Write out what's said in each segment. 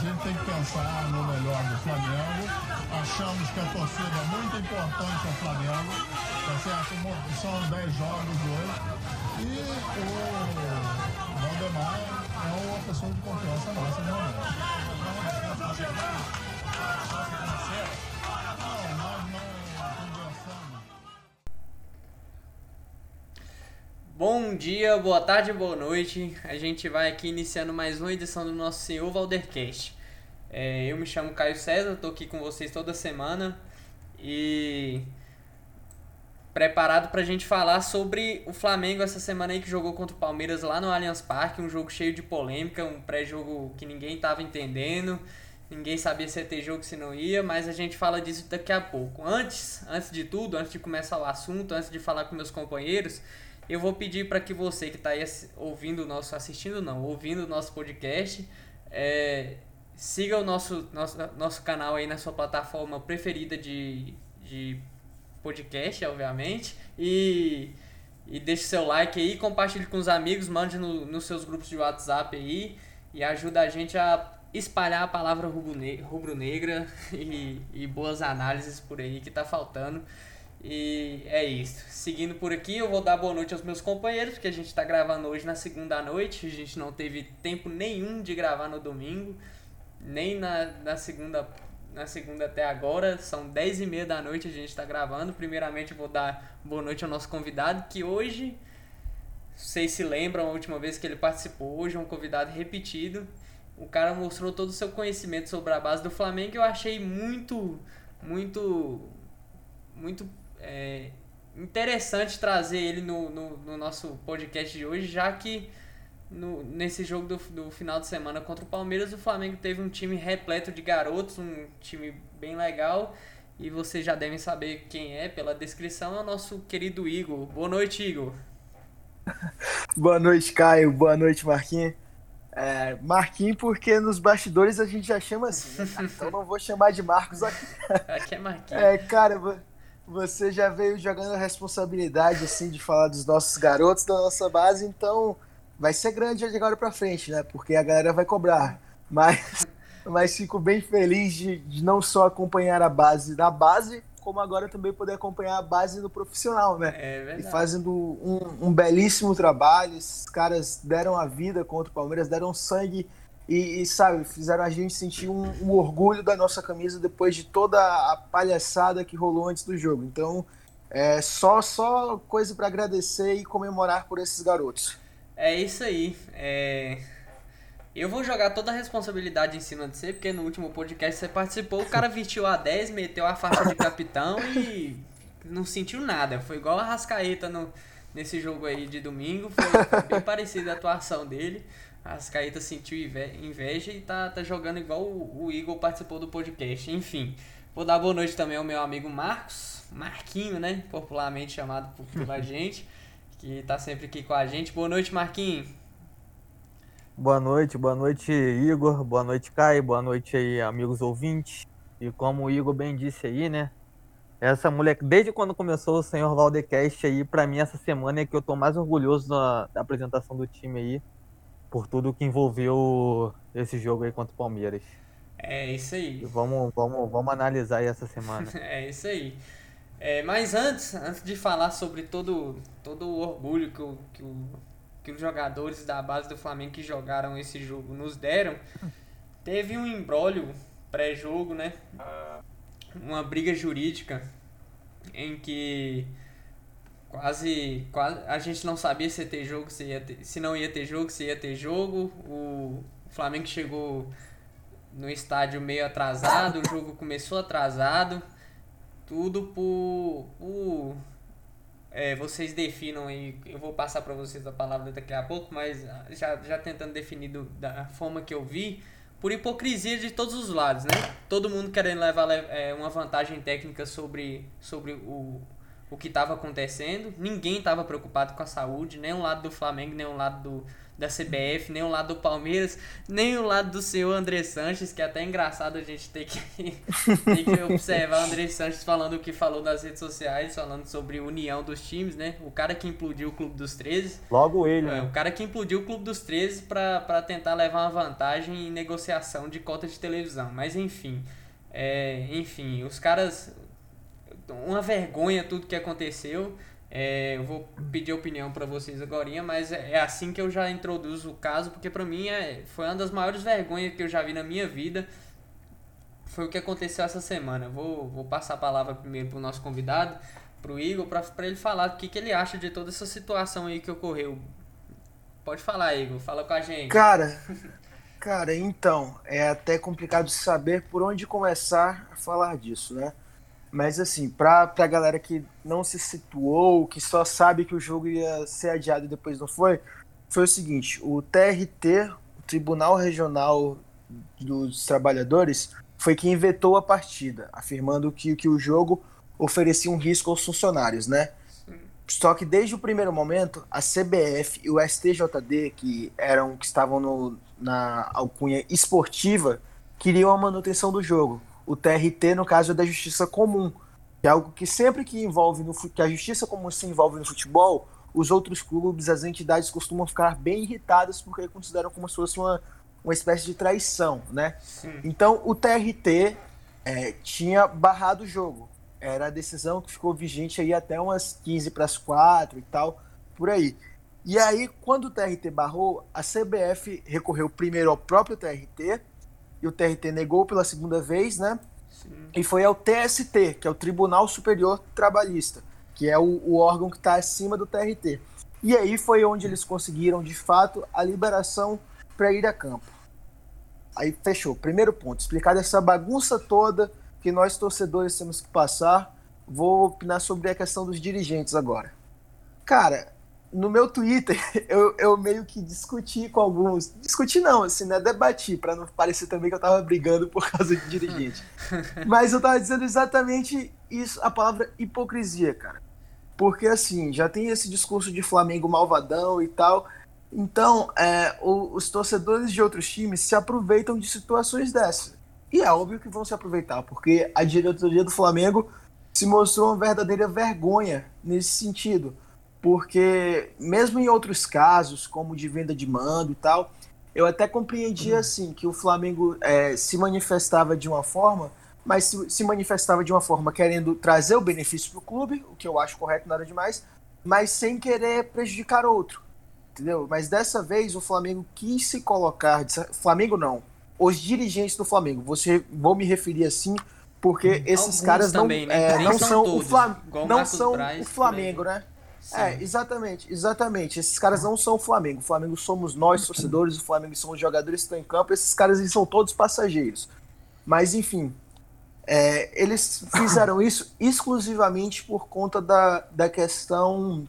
gente tem que pensar no melhor do Flamengo. Achamos que a torcida é muito importante ao Flamengo. Tá certo? São 10 jogos hoje. E o Valdemar é uma pessoa de confiança nossa, realmente. Não, dia, boa tarde, boa noite. A gente vai aqui iniciando mais uma edição do nosso Senhor Valdercast. É, eu me chamo Caio César, estou aqui com vocês toda semana e preparado para a gente falar sobre o Flamengo essa semana aí que jogou contra o Palmeiras lá no Allianz Parque, um jogo cheio de polêmica, um pré-jogo que ninguém estava entendendo, ninguém sabia se ia ter jogo se não ia, mas a gente fala disso daqui a pouco. Antes, antes de tudo, antes de começar o assunto, antes de falar com meus companheiros, eu vou pedir para que você que está aí ouvindo o nosso, assistindo não, ouvindo o nosso podcast, é, Siga o nosso, nosso, nosso canal aí na sua plataforma preferida de, de podcast, obviamente. E, e deixe seu like aí, compartilhe com os amigos, mande no, nos seus grupos de WhatsApp aí e ajuda a gente a espalhar a palavra rubro-negra e, e boas análises por aí que tá faltando. E é isso. Seguindo por aqui, eu vou dar boa noite aos meus companheiros, porque a gente está gravando hoje na segunda noite. A gente não teve tempo nenhum de gravar no domingo nem na, na segunda na segunda até agora, são 10 e meia da noite a gente está gravando. Primeiramente vou dar boa noite ao nosso convidado, que hoje, vocês se lembram a última vez que ele participou, hoje é um convidado repetido. O cara mostrou todo o seu conhecimento sobre a base do Flamengo e eu achei muito, muito, muito é, interessante trazer ele no, no, no nosso podcast de hoje, já que no, nesse jogo do, do final de semana contra o Palmeiras, o Flamengo teve um time repleto de garotos, um time bem legal. E vocês já devem saber quem é pela descrição, é o nosso querido Igor. Boa noite, Igor. Boa noite, Caio. Boa noite, Marquinhos. É, Marquinhos, porque nos bastidores a gente já chama assim, né? então não vou chamar de Marcos aqui. Aqui é Marquinhos. É, cara, você já veio jogando a responsabilidade assim de falar dos nossos garotos da nossa base, então vai ser grande de agora para frente, né? Porque a galera vai cobrar. Mas, mas fico bem feliz de, de não só acompanhar a base da base, como agora também poder acompanhar a base do profissional, né? É verdade. E fazendo um, um, belíssimo trabalho. Esses caras deram a vida contra o Palmeiras, deram sangue e, e sabe, fizeram a gente sentir um, um, orgulho da nossa camisa depois de toda a palhaçada que rolou antes do jogo. Então, é só, só coisa para agradecer e comemorar por esses garotos. É isso aí. É... Eu vou jogar toda a responsabilidade em cima de você, porque no último podcast você participou, o cara vestiu a 10, meteu a faixa de capitão e não sentiu nada. Foi igual a Rascaeta no, nesse jogo aí de domingo. Foi bem parecida a atuação dele. A Rascaeta sentiu inveja e tá, tá jogando igual o, o Igor participou do podcast. Enfim, vou dar boa noite também ao meu amigo Marcos, Marquinho, né? Popularmente chamado por, pela gente que tá sempre aqui com a gente. Boa noite, Marquinhos. Boa noite, boa noite, Igor. Boa noite, Caio. Boa noite aí, amigos ouvintes. E como o Igor bem disse aí, né? Essa mulher, desde quando começou o senhor Valdecast aí, para mim essa semana é que eu tô mais orgulhoso da, da, apresentação do time aí, por tudo que envolveu esse jogo aí contra o Palmeiras. É isso aí. E vamos, vamos, vamos analisar aí essa semana. é isso aí. É, mas antes, antes de falar sobre todo, todo o orgulho que, o, que, o, que os jogadores da base do Flamengo que jogaram esse jogo nos deram, teve um embrólio pré-jogo, né? Uma briga jurídica em que quase, quase a gente não sabia se ia ter jogo, se, ia ter, se não ia ter jogo, se ia ter jogo. O Flamengo chegou no estádio meio atrasado, o jogo começou atrasado. Tudo por. por é, vocês definam aí, eu vou passar para vocês a palavra daqui a pouco, mas já, já tentando definir do, da forma que eu vi, por hipocrisia de todos os lados, né? Todo mundo querendo levar é, uma vantagem técnica sobre, sobre o, o que estava acontecendo. Ninguém estava preocupado com a saúde, nem o lado do Flamengo, nem o lado do, da CBF, nem o lado do Palmeiras, nem o lado do senhor André Sanches, que é até engraçado a gente ter que, ter que observar o André Sanches falando o que falou nas redes sociais, falando sobre união dos times, né? O cara que implodiu o Clube dos 13. Logo ele, É, né? o cara que implodiu o Clube dos 13 para tentar levar uma vantagem em negociação de cota de televisão. Mas enfim, é, enfim, os caras. Uma vergonha tudo que aconteceu. É, eu vou pedir opinião para vocês agora, mas é, é assim que eu já introduzo o caso, porque para mim é, foi uma das maiores vergonhas que eu já vi na minha vida. Foi o que aconteceu essa semana. Vou, vou passar a palavra primeiro pro nosso convidado, pro Igor, para ele falar o que, que ele acha de toda essa situação aí que ocorreu. Pode falar, Igor, fala com a gente. Cara, cara, então, é até complicado saber por onde começar a falar disso, né? Mas assim, pra, pra galera que não se situou, que só sabe que o jogo ia ser adiado e depois não foi, foi o seguinte, o TRT, o Tribunal Regional dos Trabalhadores, foi quem vetou a partida, afirmando que, que o jogo oferecia um risco aos funcionários, né? Só que desde o primeiro momento, a CBF e o STJD, que eram que estavam no, na alcunha esportiva, queriam a manutenção do jogo. O TRT, no caso, é da Justiça Comum, que é algo que sempre que envolve no que a Justiça Comum se envolve no futebol, os outros clubes, as entidades costumam ficar bem irritadas porque consideram como se fosse uma, uma espécie de traição, né? Sim. Então o TRT é, tinha barrado o jogo. Era a decisão que ficou vigente aí até umas 15 para as 4 e tal, por aí. E aí, quando o TRT barrou, a CBF recorreu primeiro ao próprio TRT, e o TRT negou pela segunda vez, né? Sim. E foi ao TST, que é o Tribunal Superior Trabalhista, que é o, o órgão que está acima do TRT. E aí foi onde eles conseguiram, de fato, a liberação para ir a campo. Aí fechou. Primeiro ponto, explicar essa bagunça toda que nós torcedores temos que passar. Vou opinar sobre a questão dos dirigentes agora. Cara, no meu Twitter, eu, eu meio que discuti com alguns. Discuti não, assim, né? Debati, para não parecer também que eu tava brigando por causa de dirigente. Mas eu tava dizendo exatamente isso, a palavra hipocrisia, cara. Porque assim, já tem esse discurso de Flamengo malvadão e tal. Então, é, o- os torcedores de outros times se aproveitam de situações dessas. E é óbvio que vão se aproveitar, porque a diretoria do Flamengo se mostrou uma verdadeira vergonha nesse sentido. Porque, mesmo em outros casos, como de venda de mando e tal, eu até compreendia assim que o Flamengo é, se manifestava de uma forma, mas se, se manifestava de uma forma querendo trazer o benefício para o clube, o que eu acho correto, nada demais, mas sem querer prejudicar outro. Entendeu? Mas dessa vez o Flamengo quis se colocar. Flamengo não. Os dirigentes do Flamengo. Você vou me referir assim, porque esses Alguns caras não, também, né? é, não são são, o todos, Flam não são Braz, o Flamengo, né? Sim. É, exatamente, exatamente. Esses caras não são o Flamengo. O Flamengo somos nós, torcedores, o Flamengo são os jogadores que estão em campo. Esses caras eles são todos passageiros. Mas, enfim, é, eles fizeram isso exclusivamente por conta da, da questão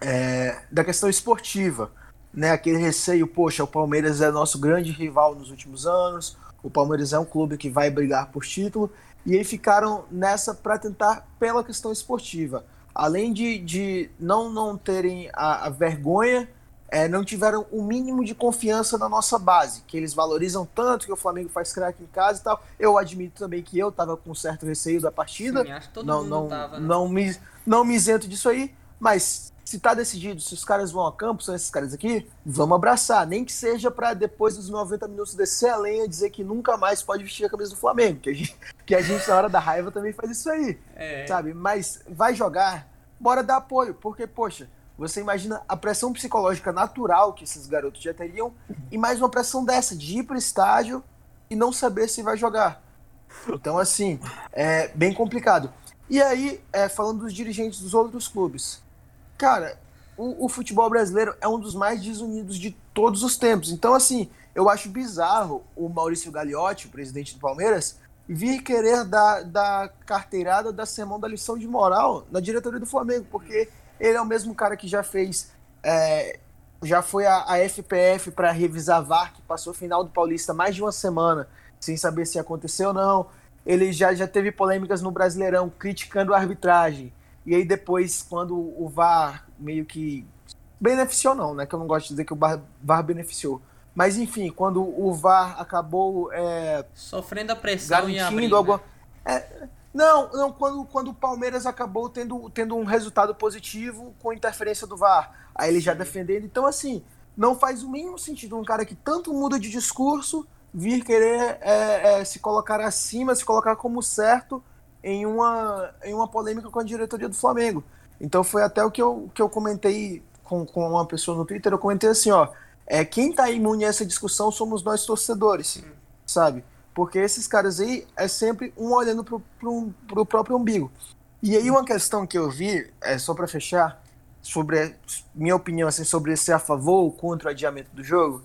é, da questão esportiva. Né? Aquele receio, poxa, o Palmeiras é nosso grande rival nos últimos anos, o Palmeiras é um clube que vai brigar por título, e aí ficaram nessa para tentar pela questão esportiva além de, de não, não terem a, a vergonha, é, não tiveram o mínimo de confiança na nossa base, que eles valorizam tanto que o Flamengo faz craque em casa e tal. Eu admito também que eu estava com certo receio da partida, Sim, acho que todo não, mundo não, tava, né? não, me, não me isento disso aí, mas se tá decidido, se os caras vão a campo, são esses caras aqui, vamos abraçar, nem que seja para depois dos 90 minutos descer a lenha e dizer que nunca mais pode vestir a camisa do Flamengo, que a gente, que a gente na hora da raiva também faz isso aí É, sabe? Mas vai jogar, bora dar apoio, porque, poxa, você imagina a pressão psicológica natural que esses garotos já teriam e mais uma pressão dessa, de ir pro estádio e não saber se vai jogar. Então, assim, é bem complicado. E aí, é, falando dos dirigentes dos outros clubes, cara, o, o futebol brasileiro é um dos mais desunidos de todos os tempos. Então, assim, eu acho bizarro o Maurício Gagliotti, o presidente do Palmeiras, vir querer dar, dar carteirada da semana da lição de moral na diretoria do Flamengo, porque ele é o mesmo cara que já fez. é, já foi a, a FPF para revisar a VAR, que passou o final do Paulista mais de uma semana sem saber se aconteceu ou não. Ele já, já teve polêmicas no Brasileirão criticando a arbitragem. E aí depois, quando o VAR meio que beneficiou não, né? Que eu não gosto de dizer que o VAR beneficiou. Mas enfim, quando o VAR acabou é, sofrendo a pressão e abrindo, alguma... é, não, não quando, quando o Palmeiras acabou tendo, tendo um resultado positivo com interferência do VAR, aí ele já defendendo. Então assim, não faz o mínimo sentido um cara que tanto muda de discurso vir querer é, é, se colocar acima, se colocar como certo em uma, em uma polêmica com a diretoria do Flamengo. Então foi até o que eu, que eu comentei com, com uma pessoa no Twitter, eu comentei assim, ó, é, quem tá imune a essa discussão somos nós torcedores, Sim. sabe? Porque esses caras aí é sempre um olhando pro próprio umbigo. E aí uma questão que eu vi, é só para fechar, sobre minha opinião assim, sobre ser a favor ou contra o adiamento do jogo,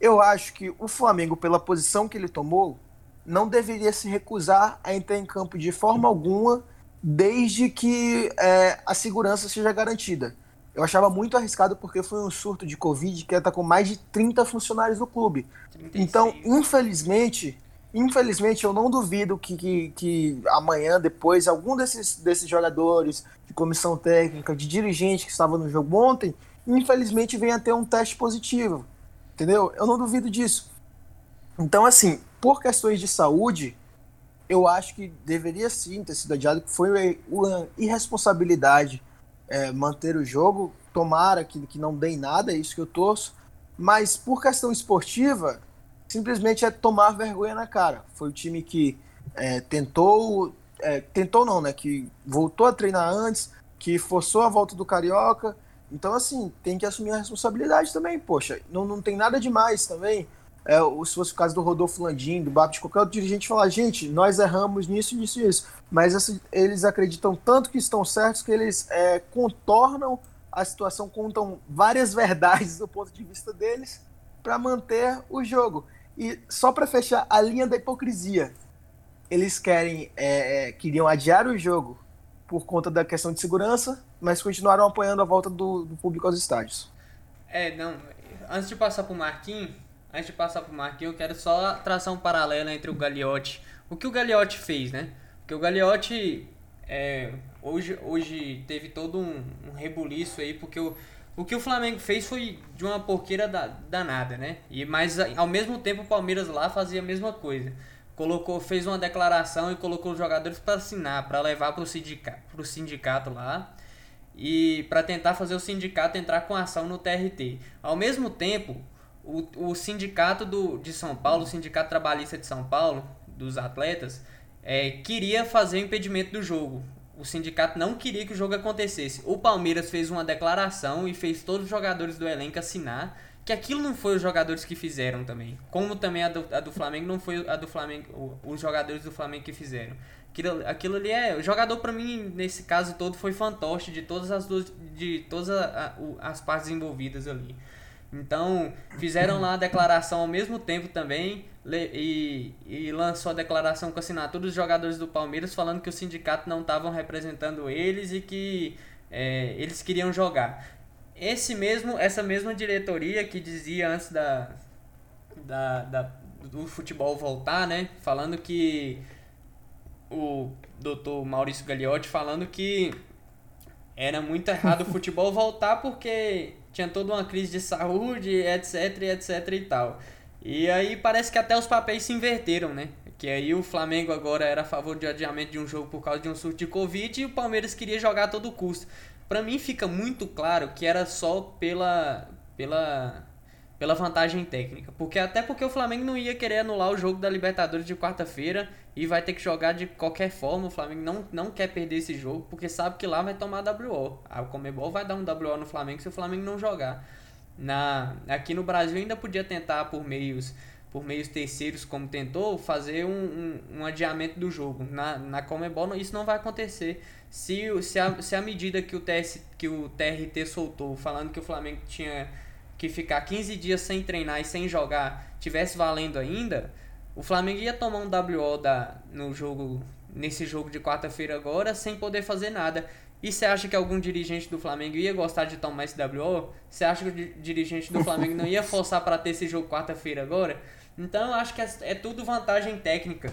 eu acho que o Flamengo, pela posição que ele tomou, não deveria se recusar a entrar em campo de forma alguma, desde que é, a segurança seja garantida. Eu achava muito arriscado porque foi um surto de Covid que com mais de 30 funcionários do clube. 36. Então, infelizmente, infelizmente, eu não duvido que, que, que, amanhã, depois, algum desses, desses jogadores, de comissão técnica, de dirigente que estava no jogo ontem, infelizmente venha ter um teste positivo. Entendeu? Eu não duvido disso. Então, assim, por questões de saúde, eu acho que deveria sim ter sido adiado, que foi uma irresponsabilidade é, manter o jogo. Tomara que, que não dê nada, é isso que eu torço. Mas por questão esportiva, simplesmente é tomar vergonha na cara. Foi o time que é, tentou, é, tentou não, né? Que voltou a treinar antes, que forçou a volta do Carioca, então, assim, tem que assumir a responsabilidade também, poxa. Não, não tem nada demais também. É, se fosse o caso do Rodolfo Landim, do BAP, de qualquer outro dirigente falar, gente, nós erramos nisso, nisso e isso. Mas assim, eles acreditam tanto que estão certos que eles é, contornam a situação, contam várias verdades do ponto de vista deles para manter o jogo. E só para fechar a linha da hipocrisia, eles querem, é, é, queriam adiar o jogo por conta da questão de segurança, mas continuaram apoiando a volta do, do público aos estádios. É, não. Antes de passar pro Marquinhos, antes de passar pro Marquinhos, eu quero só traçar um paralelo entre o Gagliotti. O que o Gagliotti fez, né? Porque o Gagliotti é, hoje, hoje teve todo um, um rebuliço aí, porque o, o que o Flamengo fez foi de uma porqueira da, danada, né? E, mas ao mesmo tempo o Palmeiras lá fazia a mesma coisa colocou, fez uma declaração e colocou os jogadores para assinar, para levar para o sindicato, sindicato lá e para tentar fazer o sindicato entrar com ação no TRT. Ao mesmo tempo, o, o sindicato do, de São Paulo, o sindicato trabalhista de São Paulo, dos atletas, é, queria fazer o impedimento do jogo. O sindicato não queria que o jogo acontecesse. O Palmeiras fez uma declaração e fez todos os jogadores do elenco assinar que aquilo não foi os jogadores que fizeram também. Como também a do, a do Flamengo não foi a do Flamengo, os jogadores do Flamengo que fizeram. Aquilo, aquilo ali é. O jogador, para mim, nesse caso todo, foi fantoche de todas as duas. de todas a, a, as partes envolvidas ali. Então, fizeram lá a declaração ao mesmo tempo também e, e lançou a declaração com a assinatura dos jogadores do Palmeiras falando que o sindicato não estavam representando eles e que é, eles queriam jogar esse mesmo, essa mesma diretoria que dizia antes da, da, da, do futebol voltar, né? Falando que o doutor Maurício Gagliotti falando que era muito errado o futebol voltar porque tinha toda uma crise de saúde, etc, etc e tal. E aí parece que até os papéis se inverteram, né? Que aí o Flamengo agora era a favor de adiamento de um jogo por causa de um surto de Covid e o Palmeiras queria jogar a todo custo para mim fica muito claro que era só pela pela pela vantagem técnica, porque até porque o Flamengo não ia querer anular o jogo da Libertadores de quarta-feira e vai ter que jogar de qualquer forma. O Flamengo não, não quer perder esse jogo, porque sabe que lá vai tomar WO. A Comebol vai dar um WO no Flamengo se o Flamengo não jogar. Na aqui no Brasil ainda podia tentar por meios por meios terceiros, como tentou, fazer um, um, um adiamento do jogo. Na, na Comebol isso não vai acontecer. Se, se, a, se a medida que o, TS, que o TRT soltou, falando que o Flamengo tinha que ficar 15 dias sem treinar e sem jogar, tivesse valendo ainda, o Flamengo ia tomar um WO da, no jogo, nesse jogo de quarta-feira agora, sem poder fazer nada. E você acha que algum dirigente do Flamengo ia gostar de tomar esse WO? Você acha que o dirigente do Flamengo não ia forçar para ter esse jogo quarta-feira agora? Então eu acho que é, é tudo vantagem técnica.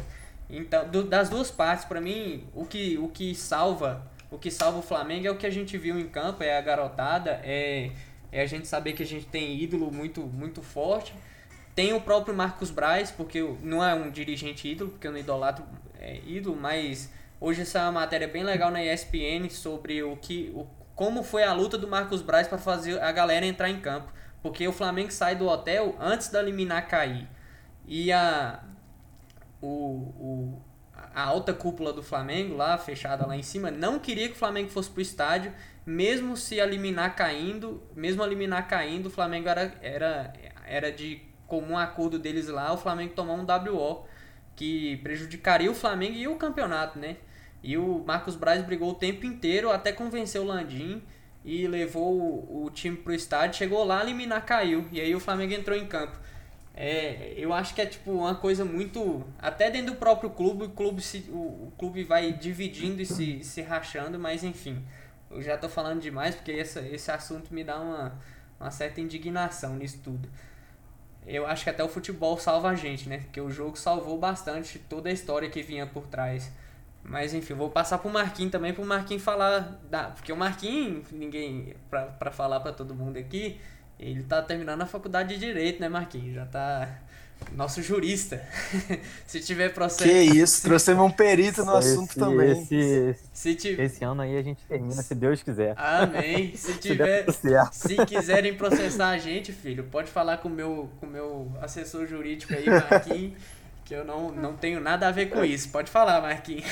Então, do, das duas partes, para mim, o que, o que salva o que salva o Flamengo é o que a gente viu em campo, é a garotada, é, é a gente saber que a gente tem ídolo muito, muito forte. Tem o próprio Marcos Braz, porque não é um dirigente ídolo, porque eu não idolatro é, ídolo, mas hoje essa é uma matéria bem legal na ESPN sobre o que, o, como foi a luta do Marcos Braz para fazer a galera entrar em campo. Porque o Flamengo sai do hotel antes da liminar cair. E a, o, o, a alta cúpula do Flamengo, lá fechada lá em cima, não queria que o Flamengo fosse pro estádio, mesmo se eliminar caindo, mesmo eliminar caindo, o Flamengo era, era, era de comum acordo deles lá, o Flamengo tomar um WO, que prejudicaria o Flamengo e o campeonato, né? E o Marcos Braz brigou o tempo inteiro até convencer o Landim e levou o, o time pro estádio, chegou lá, eliminar caiu, e aí o Flamengo entrou em campo. É, eu acho que é tipo uma coisa muito. Até dentro do próprio clube, o clube, se, o, o clube vai dividindo e se, se rachando, mas enfim. Eu já tô falando demais porque esse, esse assunto me dá uma, uma certa indignação nisso tudo. Eu acho que até o futebol salva a gente, né? Porque o jogo salvou bastante toda a história que vinha por trás. Mas enfim, vou passar pro Marquinhos também, pro Marquinhos falar. Da, porque o Marquinhos, ninguém. Pra, pra falar pra todo mundo aqui, ele tá terminando a faculdade de Direito, né, Marquinhos? Já tá. Nosso jurista. se tiver processo. Que isso, trouxemos um perito no Esse- assunto também. Esse, Se esse ano aí a gente termina, se Deus quiser. Amém. Se Se tiver. certo. Se quiserem processar a gente, filho, pode falar com o meu, com o meu assessor jurídico aí, Marquinhos, que eu não, não tenho nada a ver com isso. Pode falar, Marquinhos.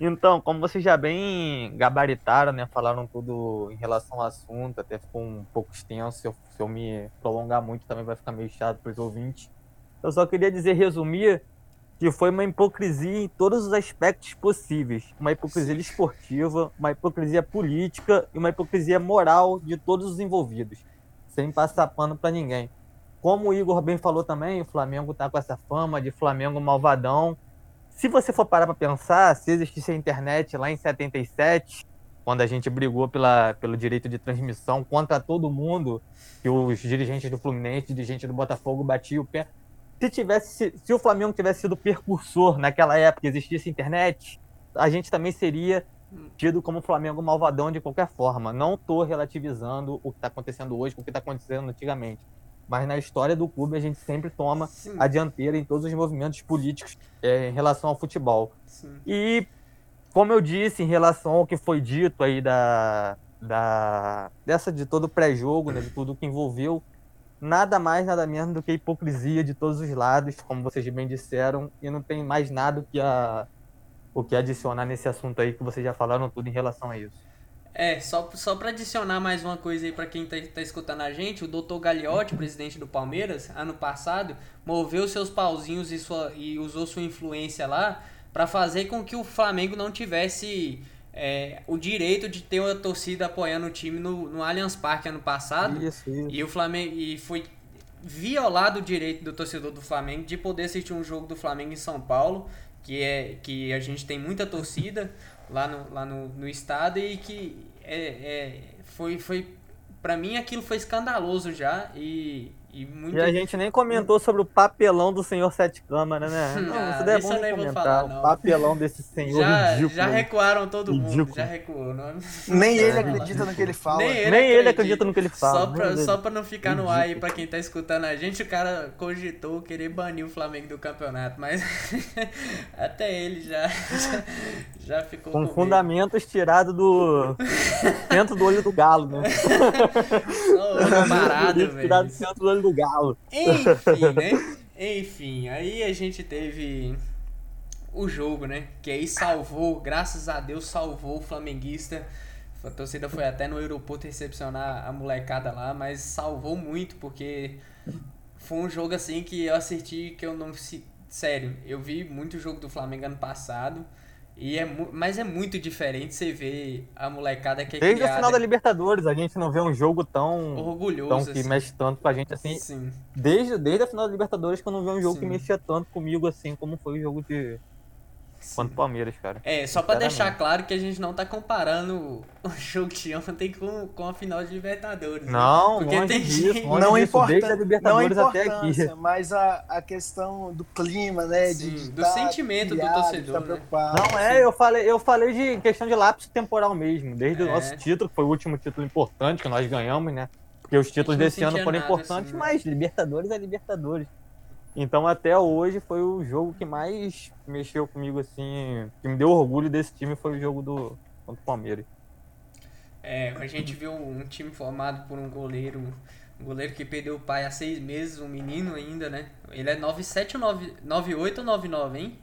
Então, como vocês já bem gabaritaram, né? Falaram tudo em relação ao assunto, até ficou um pouco extenso. Se eu, se eu me prolongar muito, também vai ficar meio chato para os ouvintes. Eu só queria dizer, resumir, que foi uma hipocrisia em todos os aspectos possíveis. Uma hipocrisia esportiva, uma hipocrisia política e uma hipocrisia moral de todos os envolvidos, sem passar pano para ninguém. Como o Igor bem falou também, o Flamengo tá com essa fama de Flamengo malvadão. Se você for parar para pensar, se existisse a internet lá em 77, quando a gente brigou pela, pelo direito de transmissão contra todo mundo, que os dirigentes do Fluminense, dirigentes do Botafogo batiam o pé. Se, tivesse, se o Flamengo tivesse sido precursor naquela época, existisse internet, a gente também seria tido como Flamengo malvadão de qualquer forma. Não estou relativizando o que está acontecendo hoje com o que está acontecendo antigamente. Mas na história do clube a gente sempre toma Sim, a dianteira em todos os movimentos políticos é, em relação ao futebol. sim. E, como eu disse, em relação ao que foi dito aí da, da dessa de todo o pré-jogo, né, de tudo que envolveu, nada mais, nada menos do que hipocrisia de todos os lados, como vocês bem disseram, e não tem mais nada que a, o que adicionar nesse assunto aí que vocês já falaram tudo em relação a isso. É, só, só pra adicionar mais uma coisa aí pra quem tá, tá escutando a gente, o Dr. Gagliotti, presidente do Palmeiras, ano passado, moveu seus pauzinhos e, sua, e usou sua influência lá pra fazer com que o Flamengo não tivesse é, o direito de ter uma torcida apoiando o time no, no Allianz Parque ano passado. Isso, isso. E o Flamengo e foi violado o direito do torcedor do Flamengo de poder assistir um jogo do Flamengo em São Paulo, que é que a gente tem muita torcida lá no, lá no, no estado e que é, é, foi foi para mim aquilo foi escandaloso já e, e muito E a gente nem comentou sobre o papelão do senhor Sete Câmara, né? Não, Ah, isso daí é bom nem comentar. falar, não. o papelão desse senhor já, ridículo. já recuaram todo mundo, Ridículo. já recuou. Não, Nem ele acredita no que ele fala. Nem ele, Nem ele acredita no que ele fala. Só pra, só pra não ficar no ar aí pra quem tá escutando a gente, o cara cogitou querer banir o Flamengo do campeonato, mas até ele já, já, já ficou Com medo. fundamentos tirados do centro do olho do galo, né? Só olho parado, Fundamentos tirados do velho. centro do olho do galo. Enfim, né? Enfim, aí a gente teve o jogo, né? Que aí salvou, graças a Deus, salvou o flamenguista. A torcida foi até no aeroporto recepcionar a molecada lá, mas salvou muito, porque foi um jogo assim que eu assisti que eu não. se- Sério, eu vi muito jogo do Flamengo ano passado. E é, mas é muito diferente você ver a molecada que é Desde o criada final da Libertadores, a gente não vê um jogo tão, orgulhoso. tão que assim. mexe tanto com a gente assim. quanto o Palmeiras, cara. É, só pra deixar claro que a gente não tá comparando o jogo de ontem com, com a final de Libertadores. né? Não, Porque longe tem disso, gente- longe não é desde a importante, não é Libertadores até aqui. mas a, a questão do clima, né? Sim, de, de do tá sentimento do pilhado, torcedor, tá né? Não, é, eu falei, eu falei de questão de lapso temporal mesmo, desde É. o nosso título, que foi o último título importante que nós ganhamos, né? Porque os títulos não desse ano foram nada, importantes, assim, né? mas Libertadores é Libertadores. Então até hoje foi o jogo que mais mexeu comigo, assim, que me deu orgulho desse time foi o jogo do contra o Palmeiras. É, a gente viu um time formado por um goleiro, um goleiro que perdeu o pai há seis meses, um menino ainda, né? Ele é 97 ou 9, 98 ou 99, hein?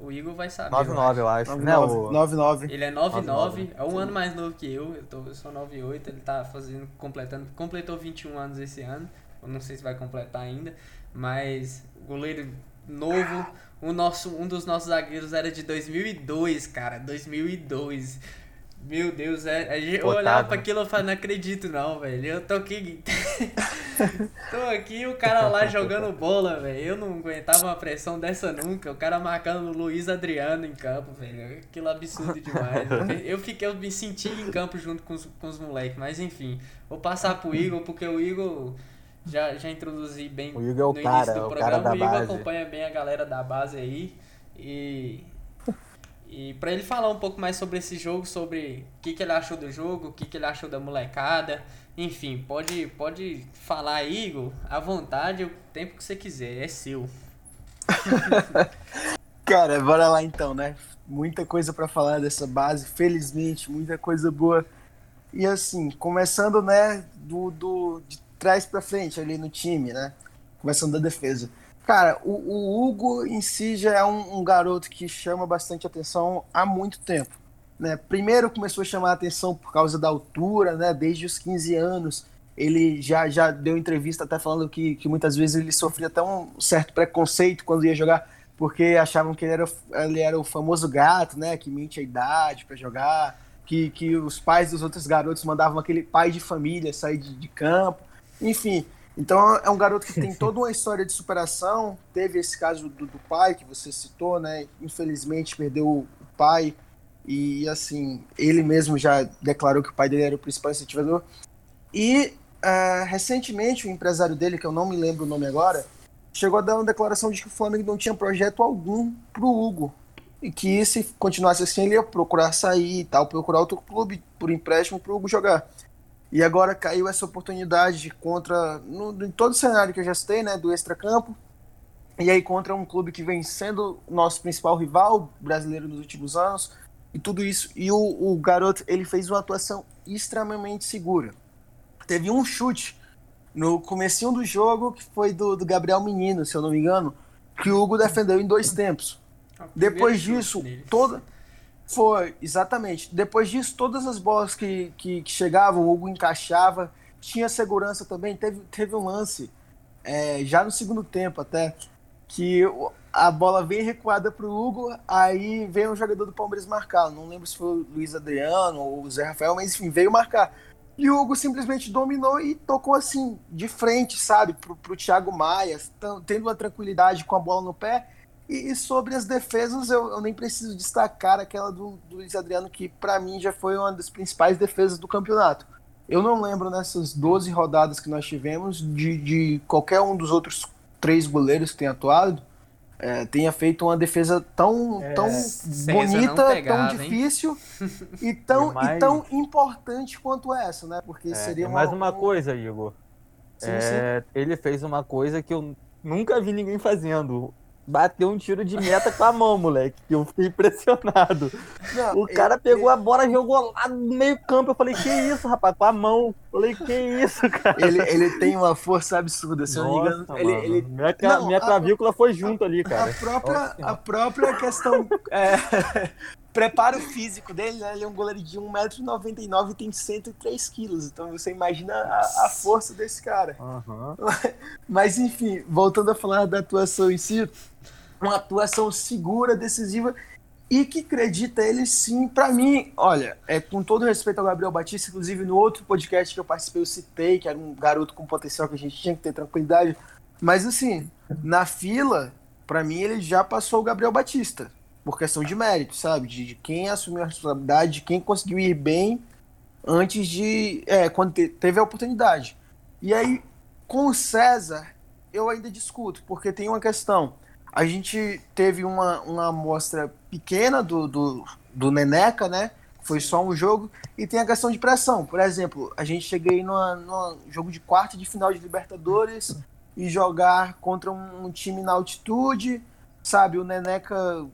O Igor vai saber. eu 9-9, eu acho, né? 99, O... 99. Ele é 99, 99, é um ano mais novo que eu, eu, tô, eu sou 98, ele tá fazendo, completando, completou 21 anos esse ano, eu não sei se vai completar ainda, mas goleiro novo, o nosso, um dos nossos zagueiros era de 2002, cara, 2002. Meu Deus, é, gente- eu olhava pra aquilo e falava, não acredito não, velho, eu tô aqui, tô aqui o cara lá jogando bola, velho, eu não aguentava uma pressão dessa nunca, o cara marcando o Luiz Adriano em campo, velho, aquilo é absurdo demais, eu fiquei, eu me senti em campo junto com os, com os moleques, mas enfim, vou passar pro Igor, porque o Igor já, já introduzi bem O Igor é o no cara, início do o programa, da o Igor base. acompanha bem a galera da base aí, e... E pra ele falar um pouco mais sobre esse jogo, sobre o que, que ele achou do jogo, o que, que ele achou da molecada, enfim, pode, pode falar aí, Igor, à vontade, o tempo que você quiser, é seu. Cara, bora lá então, né? Muita coisa pra falar dessa base, felizmente, muita coisa boa. E assim, começando, né, do, do de trás pra frente ali no time, né? Começando da defesa. Cara, o, o Hugo em si já é um, um garoto que chama bastante atenção há muito tempo. Né? Primeiro começou a chamar a atenção por causa da altura, né? Desde os 15 anos. Ele já, já deu entrevista até falando que, que muitas vezes ele sofria até um certo preconceito quando ia jogar porque achavam que ele era, ele era o famoso gato, né, que mente a idade para jogar, que, que os pais dos outros garotos mandavam aquele pai de família sair de, de campo, enfim. Então é um garoto que tem toda uma história de superação. Teve esse caso do, do pai que você citou, né? Infelizmente perdeu o pai e assim ele mesmo já declarou que o pai dele era o principal incentivador. E uh, recentemente o empresário dele, que eu não me lembro o nome agora, chegou a dar uma declaração de que o Flamengo não tinha projeto algum pro Hugo. E que se continuasse assim, ele ia procurar sair e tal, procurar outro clube por empréstimo pro Hugo jogar. E agora caiu essa oportunidade de contra, no, em todo o cenário que eu já citei, né, do extracampo, e aí contra um clube que vem sendo nosso principal rival brasileiro nos últimos anos, e tudo isso. E o, o garoto, ele fez uma atuação extremamente segura. Teve um chute no comecinho do jogo, que foi do, do Gabriel Menino, se eu não me engano, que o Hugo defendeu em dois tempos. Depois disso, toda. Foi, exatamente. Depois disso, todas as bolas que, que, que chegavam, o Hugo encaixava, tinha segurança também. Teve, teve um lance, é, já no segundo tempo até, que a bola veio recuada para o Hugo, aí veio um jogador do Palmeiras marcar. Não lembro se foi o Luiz Adriano ou o Zé Rafael, mas enfim, veio marcar. E o Hugo simplesmente dominou e tocou assim, de frente, sabe, pro, pro Thiago Maia, tendo uma tranquilidade com a bola no pé. E, e sobre as defesas, eu, eu, nem preciso destacar aquela do, do Luiz Adriano, que para mim já foi uma das principais defesas do campeonato. Eu não lembro nessas 12 rodadas que nós tivemos de, de qualquer um dos outros três goleiros que tem atuado é, tenha feito uma defesa tão, É, tão bonita, pegava, tão difícil e tão, E mais- e tão importante quanto essa, né? Porque É, seria uma, mais uma um- coisa, Igor. Sim, sim. É, ele fez uma coisa que eu nunca vi ninguém fazendo. Bateu um tiro de meta com a mão, moleque. que Eu fiquei impressionado. Não, O cara pegou a bola, jogou lá no meio campo. Eu falei, que isso, rapaz? Com a mão. Eu falei, que isso, cara? ele, ele tem uma força absurda, se eu não me engano. Nossa, Ele, ele, Minha, Não, minha a- clavícula foi junto ali, cara. a, própria, Nossa a própria questão. é, preparo físico dele, né? Ele é um goleiro de 1,99m e tem 103 quilos. Então você imagina a, a força desse cara. Aham. Mas enfim, voltando a falar da atuação em si, uma atuação segura, decisiva e que acredita ele sim. Pra mim, olha, é com todo respeito ao Gabriel Batista, inclusive no outro podcast que eu participei, eu citei que era um garoto com potencial que a gente tinha que ter tranquilidade. Mas assim, na fila, pra mim ele já passou o Gabriel Batista. por questão de mérito, sabe? De, de quem assumiu a responsabilidade, de quem conseguiu ir bem antes de. É, quando te, teve a oportunidade. E aí, com o César, eu ainda discuto, porque tem uma questão. A gente teve uma, uma amostra pequena do, do, do Neneca, né? Foi só um jogo. E tem a questão de pressão. Por exemplo, a gente cheguei num jogo de quarto de final de Libertadores e jogar contra um, um time na altitude, sabe? O Neneca,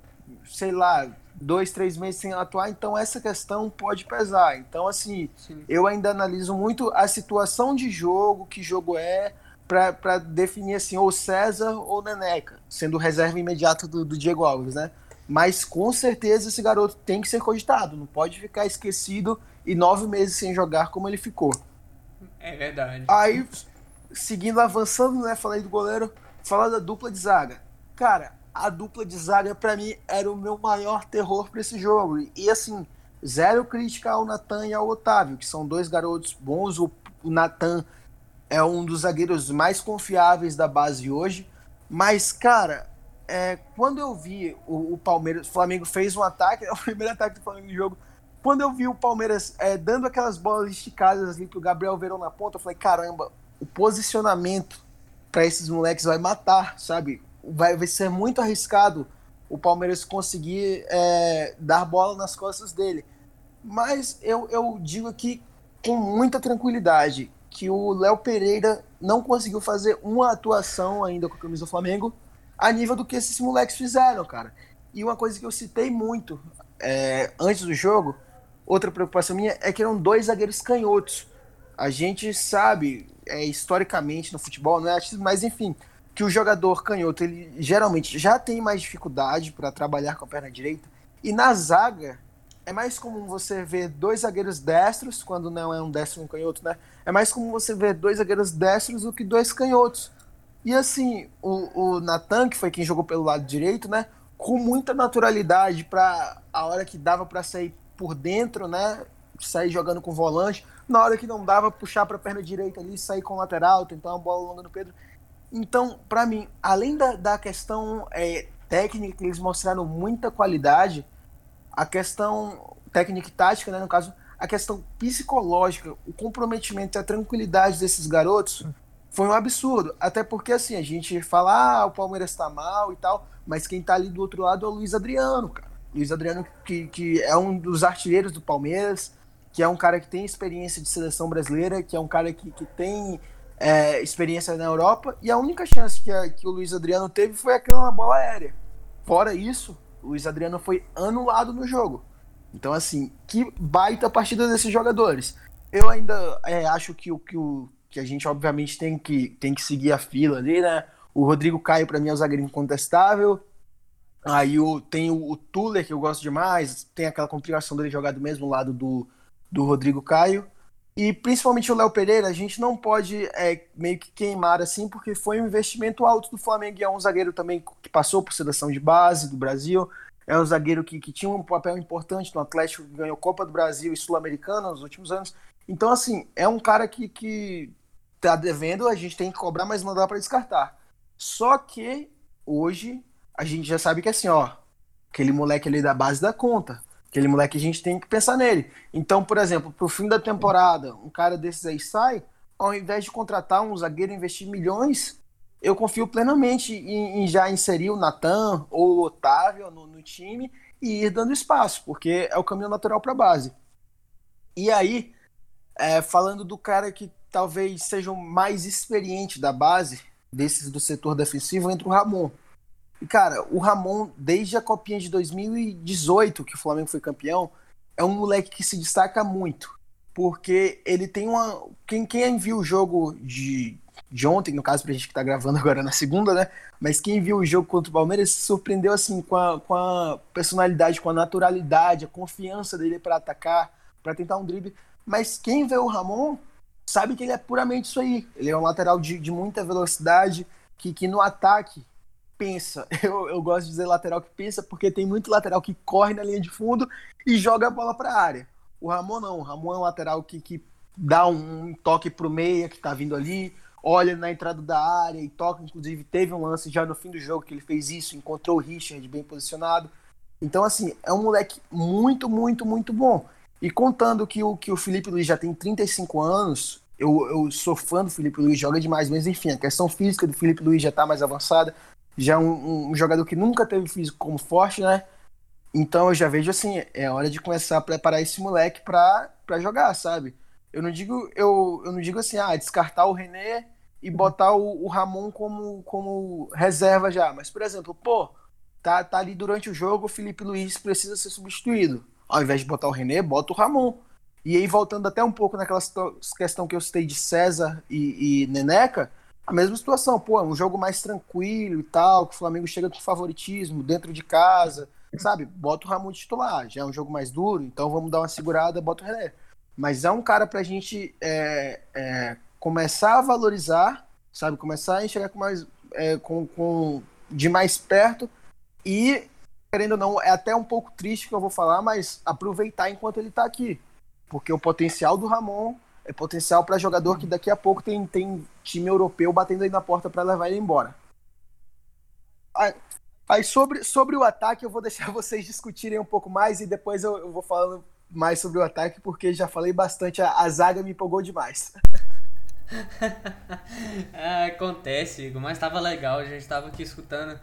sei lá, dois, três meses sem atuar, então essa questão pode pesar. Então, assim, Sim. eu ainda analiso muito a situação de jogo, que jogo é, para definir assim, ou César ou Neneca, sendo reserva imediata do, do Diego Alves, né? Mas com certeza esse garoto tem que ser cogitado, não pode ficar esquecido e nove meses sem jogar como ele ficou. É verdade. Aí, seguindo, avançando, né? Falei do goleiro, falar da dupla de zaga. Cara, a dupla de zaga para mim era o meu maior terror para esse jogo. E assim, zero crítica ao Natan e ao Otávio, que são dois garotos bons. O, o Natan é um dos zagueiros mais confiáveis da base hoje. Mas, cara, é, quando eu vi o, o, Palmeiras, o Flamengo fez um ataque, é o primeiro ataque do Flamengo no jogo. Quando eu vi o Palmeiras é, dando aquelas bolas esticadas ali pro Gabriel Verão na ponta, eu falei: caramba, o posicionamento para esses moleques vai matar, sabe? vai, vai ser muito arriscado o Palmeiras conseguir é, dar bola nas costas dele. Mas eu, eu digo aqui com muita tranquilidade que o Léo Pereira não conseguiu fazer uma atuação ainda com a camisa do Flamengo a nível do que esses moleques fizeram, cara. E uma coisa que eu citei muito é, antes do jogo, outra preocupação minha, é que eram dois zagueiros canhotos. A gente sabe, é, historicamente no futebol, não é mas enfim, que o jogador canhoto ele geralmente já tem mais dificuldade para trabalhar com a perna direita e na zaga é mais comum você ver dois zagueiros destros quando não é um destro e um canhoto, né? É mais comum você ver dois zagueiros destros do que dois canhotos. E assim, o, o Natan, que foi quem jogou pelo lado direito, né? Com muita naturalidade para a hora que dava para sair por dentro, né? Sair jogando com volante. Na hora que não dava, puxar para a perna direita ali, sair com lateral, tentar uma bola longa no Pedro. Então, para mim, além da, da questão é, técnica, que eles mostraram muita qualidade, a questão técnica e tática, né, no caso, a questão psicológica, o comprometimento e a tranquilidade desses garotos foi um absurdo. Até porque, assim, a gente fala, ah, o Palmeiras tá mal e tal, mas quem tá ali do outro lado é o Luiz Adriano, cara. Luiz Adriano, que, que é um dos artilheiros do Palmeiras, que é um cara que tem experiência de seleção brasileira, que é um cara que, que tem é, experiência na Europa e a única chance que, a, que o Luiz Adriano teve foi aquela bola aérea. Fora isso, o Luiz Adriano foi anulado no jogo. Então, assim, que baita partida desses jogadores. Eu ainda é, acho que o, que o que a gente, obviamente, tem que, tem que seguir a fila ali, né? O Rodrigo Caio, para mim, é o zagueiro incontestável. Aí o, tem o, o Tuller, que eu gosto demais. Tem aquela complicação dele jogar do mesmo lado do, do Rodrigo Caio. E principalmente o Léo Pereira, a gente não pode é, meio que queimar assim, porque foi um investimento alto do Flamengo e é um zagueiro também que passou por seleção de base do Brasil. É um zagueiro que, que tinha um papel importante no Atlético, ganhou Copa do Brasil e Sul-Americana nos últimos anos. Então, assim, é um cara que, que tá devendo, a gente tem que cobrar, mas não dá para descartar. Só que hoje a gente já sabe que assim, ó, aquele moleque ali da base da conta. Aquele moleque a gente tem que pensar nele. Então, por exemplo, pro fim da temporada, um cara desses aí sai, ao invés de contratar um zagueiro e investir milhões, eu confio plenamente em, em já inserir o Natan ou o Otávio no, no, time e ir dando espaço, porque é o caminho natural para a base. E aí, é, falando do cara que talvez seja o mais experiente da base, desses do setor defensivo, entra o Ramon. Cara, o Ramon, desde a copinha de 2018, que o Flamengo foi campeão, é um moleque que se destaca muito. Porque ele tem uma. Quem, quem viu o jogo de, de ontem, no caso, pra gente que tá gravando agora na segunda, né? Mas quem viu o jogo contra o Palmeiras se surpreendeu, assim, com a, com a personalidade, com a naturalidade, a confiança dele para atacar, para tentar um drible. Mas quem vê o Ramon sabe que ele é puramente isso aí. Ele é um lateral de, de muita velocidade, que, que no ataque pensa. Eu, eu gosto de dizer lateral que pensa porque tem muito lateral que corre na linha de fundo e joga a bola para a área. O Ramon não. O Ramon é um lateral que, que dá um, toque pro meia que tá vindo ali, olha na entrada da área e toca. Inclusive, teve um lance já no fim do jogo que ele fez isso, encontrou o Richard bem posicionado. Então, assim, é um moleque muito, muito, muito bom. E contando que o, que o Felipe Luiz já tem 35 anos, eu, eu sou fã do Felipe Luiz, joga demais, mas enfim, a questão física do Felipe Luiz já tá mais avançada. Já é um, um jogador que nunca teve físico como forte, né? Então eu já vejo assim, é hora de começar a preparar esse moleque pra, pra jogar, sabe? Eu não digo, eu, eu não digo assim, ah, descartar o René e botar o, o Ramon como, como reserva já. Mas, por exemplo, pô, tá, tá ali durante o jogo, o Felipe Luiz precisa ser substituído. Ao invés de botar o René, bota o Ramon. E aí, voltando até um pouco naquela questão que eu citei de César e, e Neneca, a mesma situação, pô, um jogo mais tranquilo e tal, que o Flamengo chega com favoritismo dentro de casa, sabe? Bota o Ramon titular, já é um jogo mais duro, então vamos dar uma segurada, bota o René. Mas é um cara pra gente é, é, começar a valorizar, sabe? Começar a enxergar com mais, é, com, com, de mais perto e, querendo ou não, é até um pouco triste que eu vou falar, mas aproveitar enquanto ele tá aqui. Porque o potencial do Ramon é potencial para jogador que daqui a pouco tem, tem time europeu batendo aí na porta para levar ele embora. Aí sobre, sobre o ataque, eu vou deixar vocês discutirem um pouco mais e depois eu, eu vou falando mais sobre o ataque, porque já falei bastante, a, a zaga me empolgou demais. é, acontece, Igor, mas estava legal, a gente estava aqui escutando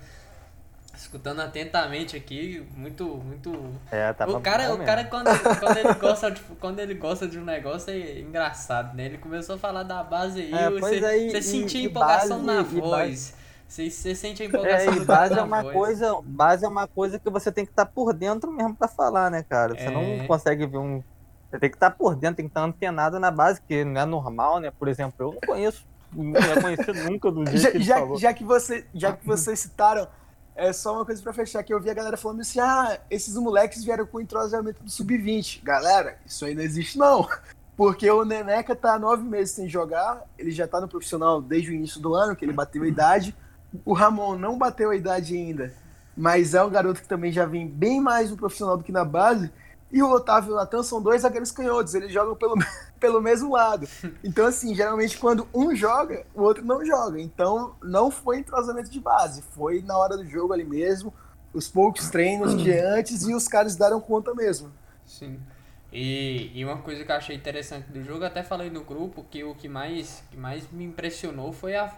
escutando atentamente aqui, muito, muito. É, tá o cara, o cara quando, quando ele gosta de, quando ele gosta de um negócio é engraçado, né? Ele começou a falar da base aí, é, você, aí, você sentia empolgação base, na voz. Você, você sente a empolgação é, e base é uma voz. coisa, base é uma coisa que você tem que estar tá por dentro mesmo para falar, né, cara? Você é... não consegue ver um você tem que estar tá por dentro, tem que estar tá antenado na base, que não é normal, né? Por exemplo, eu não conheço, não conheci nunca do jeito já, que já, já que você, já que vocês citaram é só uma coisa para fechar, que eu vi a galera falando assim, ah, esses moleques vieram com entrosamento do Sub-20. Galera, isso aí não existe não. Porque o Neneca tá nove meses sem jogar, ele já tá no profissional desde o início do ano, que ele bateu a idade. O Ramon não bateu a idade ainda, mas é um garoto que também já vem bem mais no profissional do que na base. E o Otávio e o Natan são dois zagueiros canhotos, eles jogam pelo, pelo mesmo lado. Então, assim, geralmente quando um joga, o outro não joga. Então, não foi entrosamento de base, foi na hora do jogo ali mesmo, os poucos treinos de antes e os caras deram conta mesmo. Sim. E, e uma coisa que eu achei interessante do jogo, até falei no grupo, que o que mais, que mais me impressionou foi a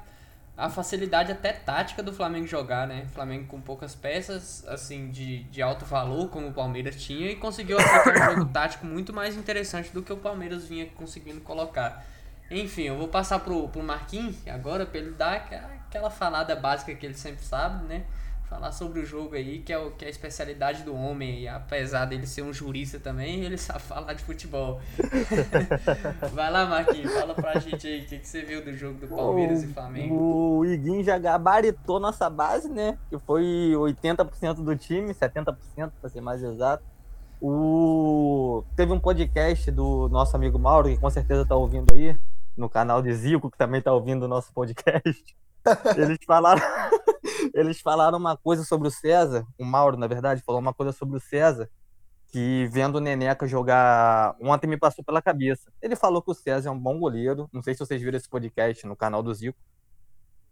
a facilidade até tática do Flamengo jogar, né? Flamengo com poucas peças, assim, de, de alto valor, como o Palmeiras tinha, e conseguiu aplicar um jogo tático muito mais interessante do que o Palmeiras vinha conseguindo colocar. Enfim, eu vou passar pro, pro Marquinhos agora, para ele dar aquela falada básica que ele sempre sabe, né? Falar sobre o jogo aí, que é, o, que é a especialidade do homem, e apesar dele ser um jurista também, ele sabe falar de futebol. Vai lá, Marquinhos, fala pra gente aí o que, que você viu do jogo do Palmeiras o, e Flamengo. O Iguinho já gabaritou nossa base, né? Que foi 80% do time, 70% para ser mais exato. O... Teve um podcast do nosso amigo Mauro, que com certeza tá ouvindo aí, no canal de Zico, que também tá ouvindo o nosso podcast. Eles falaram, eles falaram uma coisa sobre o César, o Mauro, na verdade, falou uma coisa sobre o César, que vendo o Neneca jogar ontem me passou pela cabeça. Ele falou que o César é um bom goleiro, não sei se vocês viram esse podcast no canal do Zico,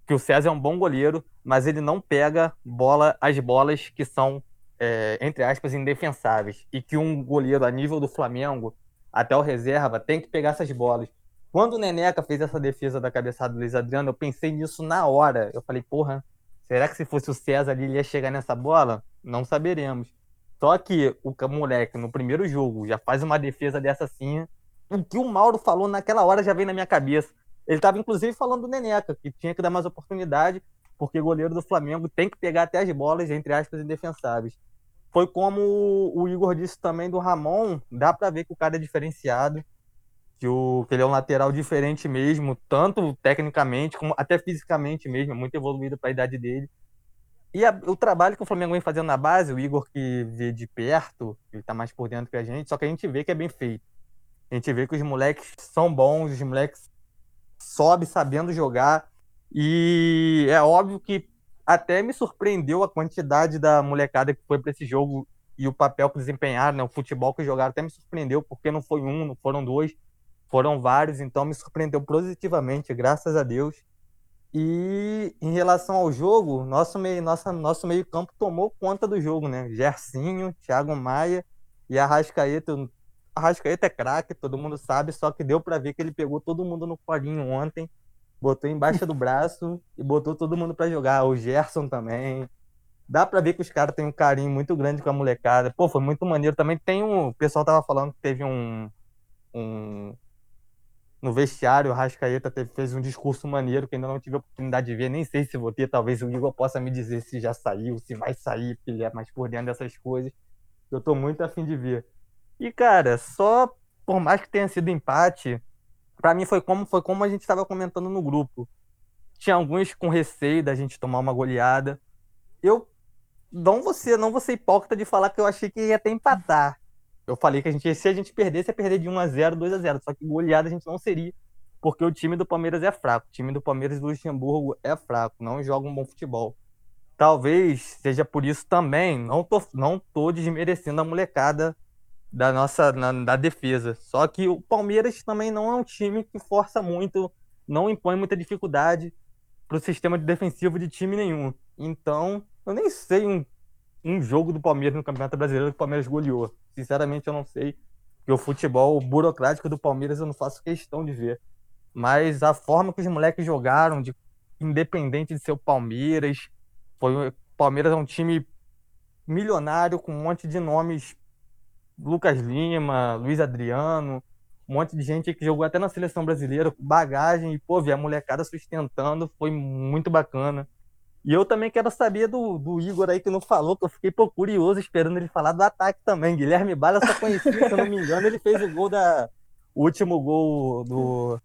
que o César é um bom goleiro, mas ele não pega bola as bolas que são, é, entre aspas, indefensáveis. E que um goleiro a nível do Flamengo, até o reserva, tem que pegar essas bolas. Quando o Neneca fez essa defesa da cabeçada do Luiz Adriano, eu pensei nisso na hora. Eu falei, porra, será que se fosse o César ali, ele ia chegar nessa bola? Não saberemos. Só que o moleque, no primeiro jogo, já faz uma defesa dessa assim. O que o Mauro falou naquela hora já veio na minha cabeça. Ele estava inclusive falando do Neneca, que tinha que dar mais oportunidade, porque goleiro do Flamengo tem que pegar até as bolas, entre aspas, indefensáveis. Foi como o Igor disse também do Ramon, dá para ver que o cara é diferenciado que, o, que ele é um lateral diferente mesmo, tanto tecnicamente como até fisicamente mesmo, é muito evoluído para a idade dele. E a, o trabalho que o Flamengo vem fazendo na base, o Igor que vê de perto, ele está mais por dentro que a gente, só que a gente vê que é bem feito. A gente vê que os moleques são bons, os moleques sobem sabendo jogar. E é óbvio que até me surpreendeu a quantidade da molecada que foi para esse jogo e o papel que desempenharam, né? o futebol que jogaram até me surpreendeu, porque não foi um, não foram dois, foram vários, então me surpreendeu positivamente, graças a Deus. E em relação ao jogo, nosso meio, nossa, nosso meio campo tomou conta do jogo, né? Gersinho, Thiago Maia e Arrascaeta. Arrascaeta é craque, todo mundo sabe, só que deu para ver que ele pegou todo mundo no colinho ontem, botou embaixo do braço e botou todo mundo para jogar. O Gerson também. Dá para ver que os caras têm um carinho muito grande com a molecada. Pô, foi muito maneiro. Também tem um. O pessoal tava falando que teve um. um no vestiário, o Rascaeta teve, fez um discurso maneiro que ainda não tive a oportunidade de ver, nem sei se vou ter, talvez o Igor possa me dizer se já saiu, se vai sair, porque ele é mais por dentro dessas coisas. Eu tô muito afim de ver. E, cara, só por mais que tenha sido empate, para mim foi como foi como a gente estava comentando no grupo. Tinha alguns com receio da gente tomar uma goleada. Eu não ser, não ser hipócrita de falar que eu achei que ia até empatar. Eu falei que a gente, se a gente perdesse, ia perder de 1 a 0 2 a 0 Só que goleada a gente não seria, porque o time do Palmeiras é fraco. O time do Palmeiras do Luxemburgo é fraco, não joga um bom futebol. Talvez seja por isso também, não tô, não tô desmerecendo a molecada da nossa na, da defesa. Só que o Palmeiras também não é um time que força muito, não impõe muita dificuldade para o sistema de defensivo de time nenhum. Então, eu nem sei um um jogo do Palmeiras no Campeonato Brasileiro que o Palmeiras goleou. Sinceramente, eu não sei. Porque o futebol burocrático do Palmeiras eu não faço questão de ver. Mas a forma que os moleques jogaram, de independente de ser o Palmeiras, foi o Palmeiras é um time milionário com um monte de nomes Lucas Lima, Luiz Adriano, um monte de gente que jogou até na seleção brasileira, bagagem, e pô, ver a molecada sustentando, foi muito bacana. E eu também quero saber do, do Igor aí que não falou, que eu fiquei pô, curioso esperando ele falar do ataque também. Guilherme Bala só conhecia, se eu não me engano, ele fez o gol da. O último gol do.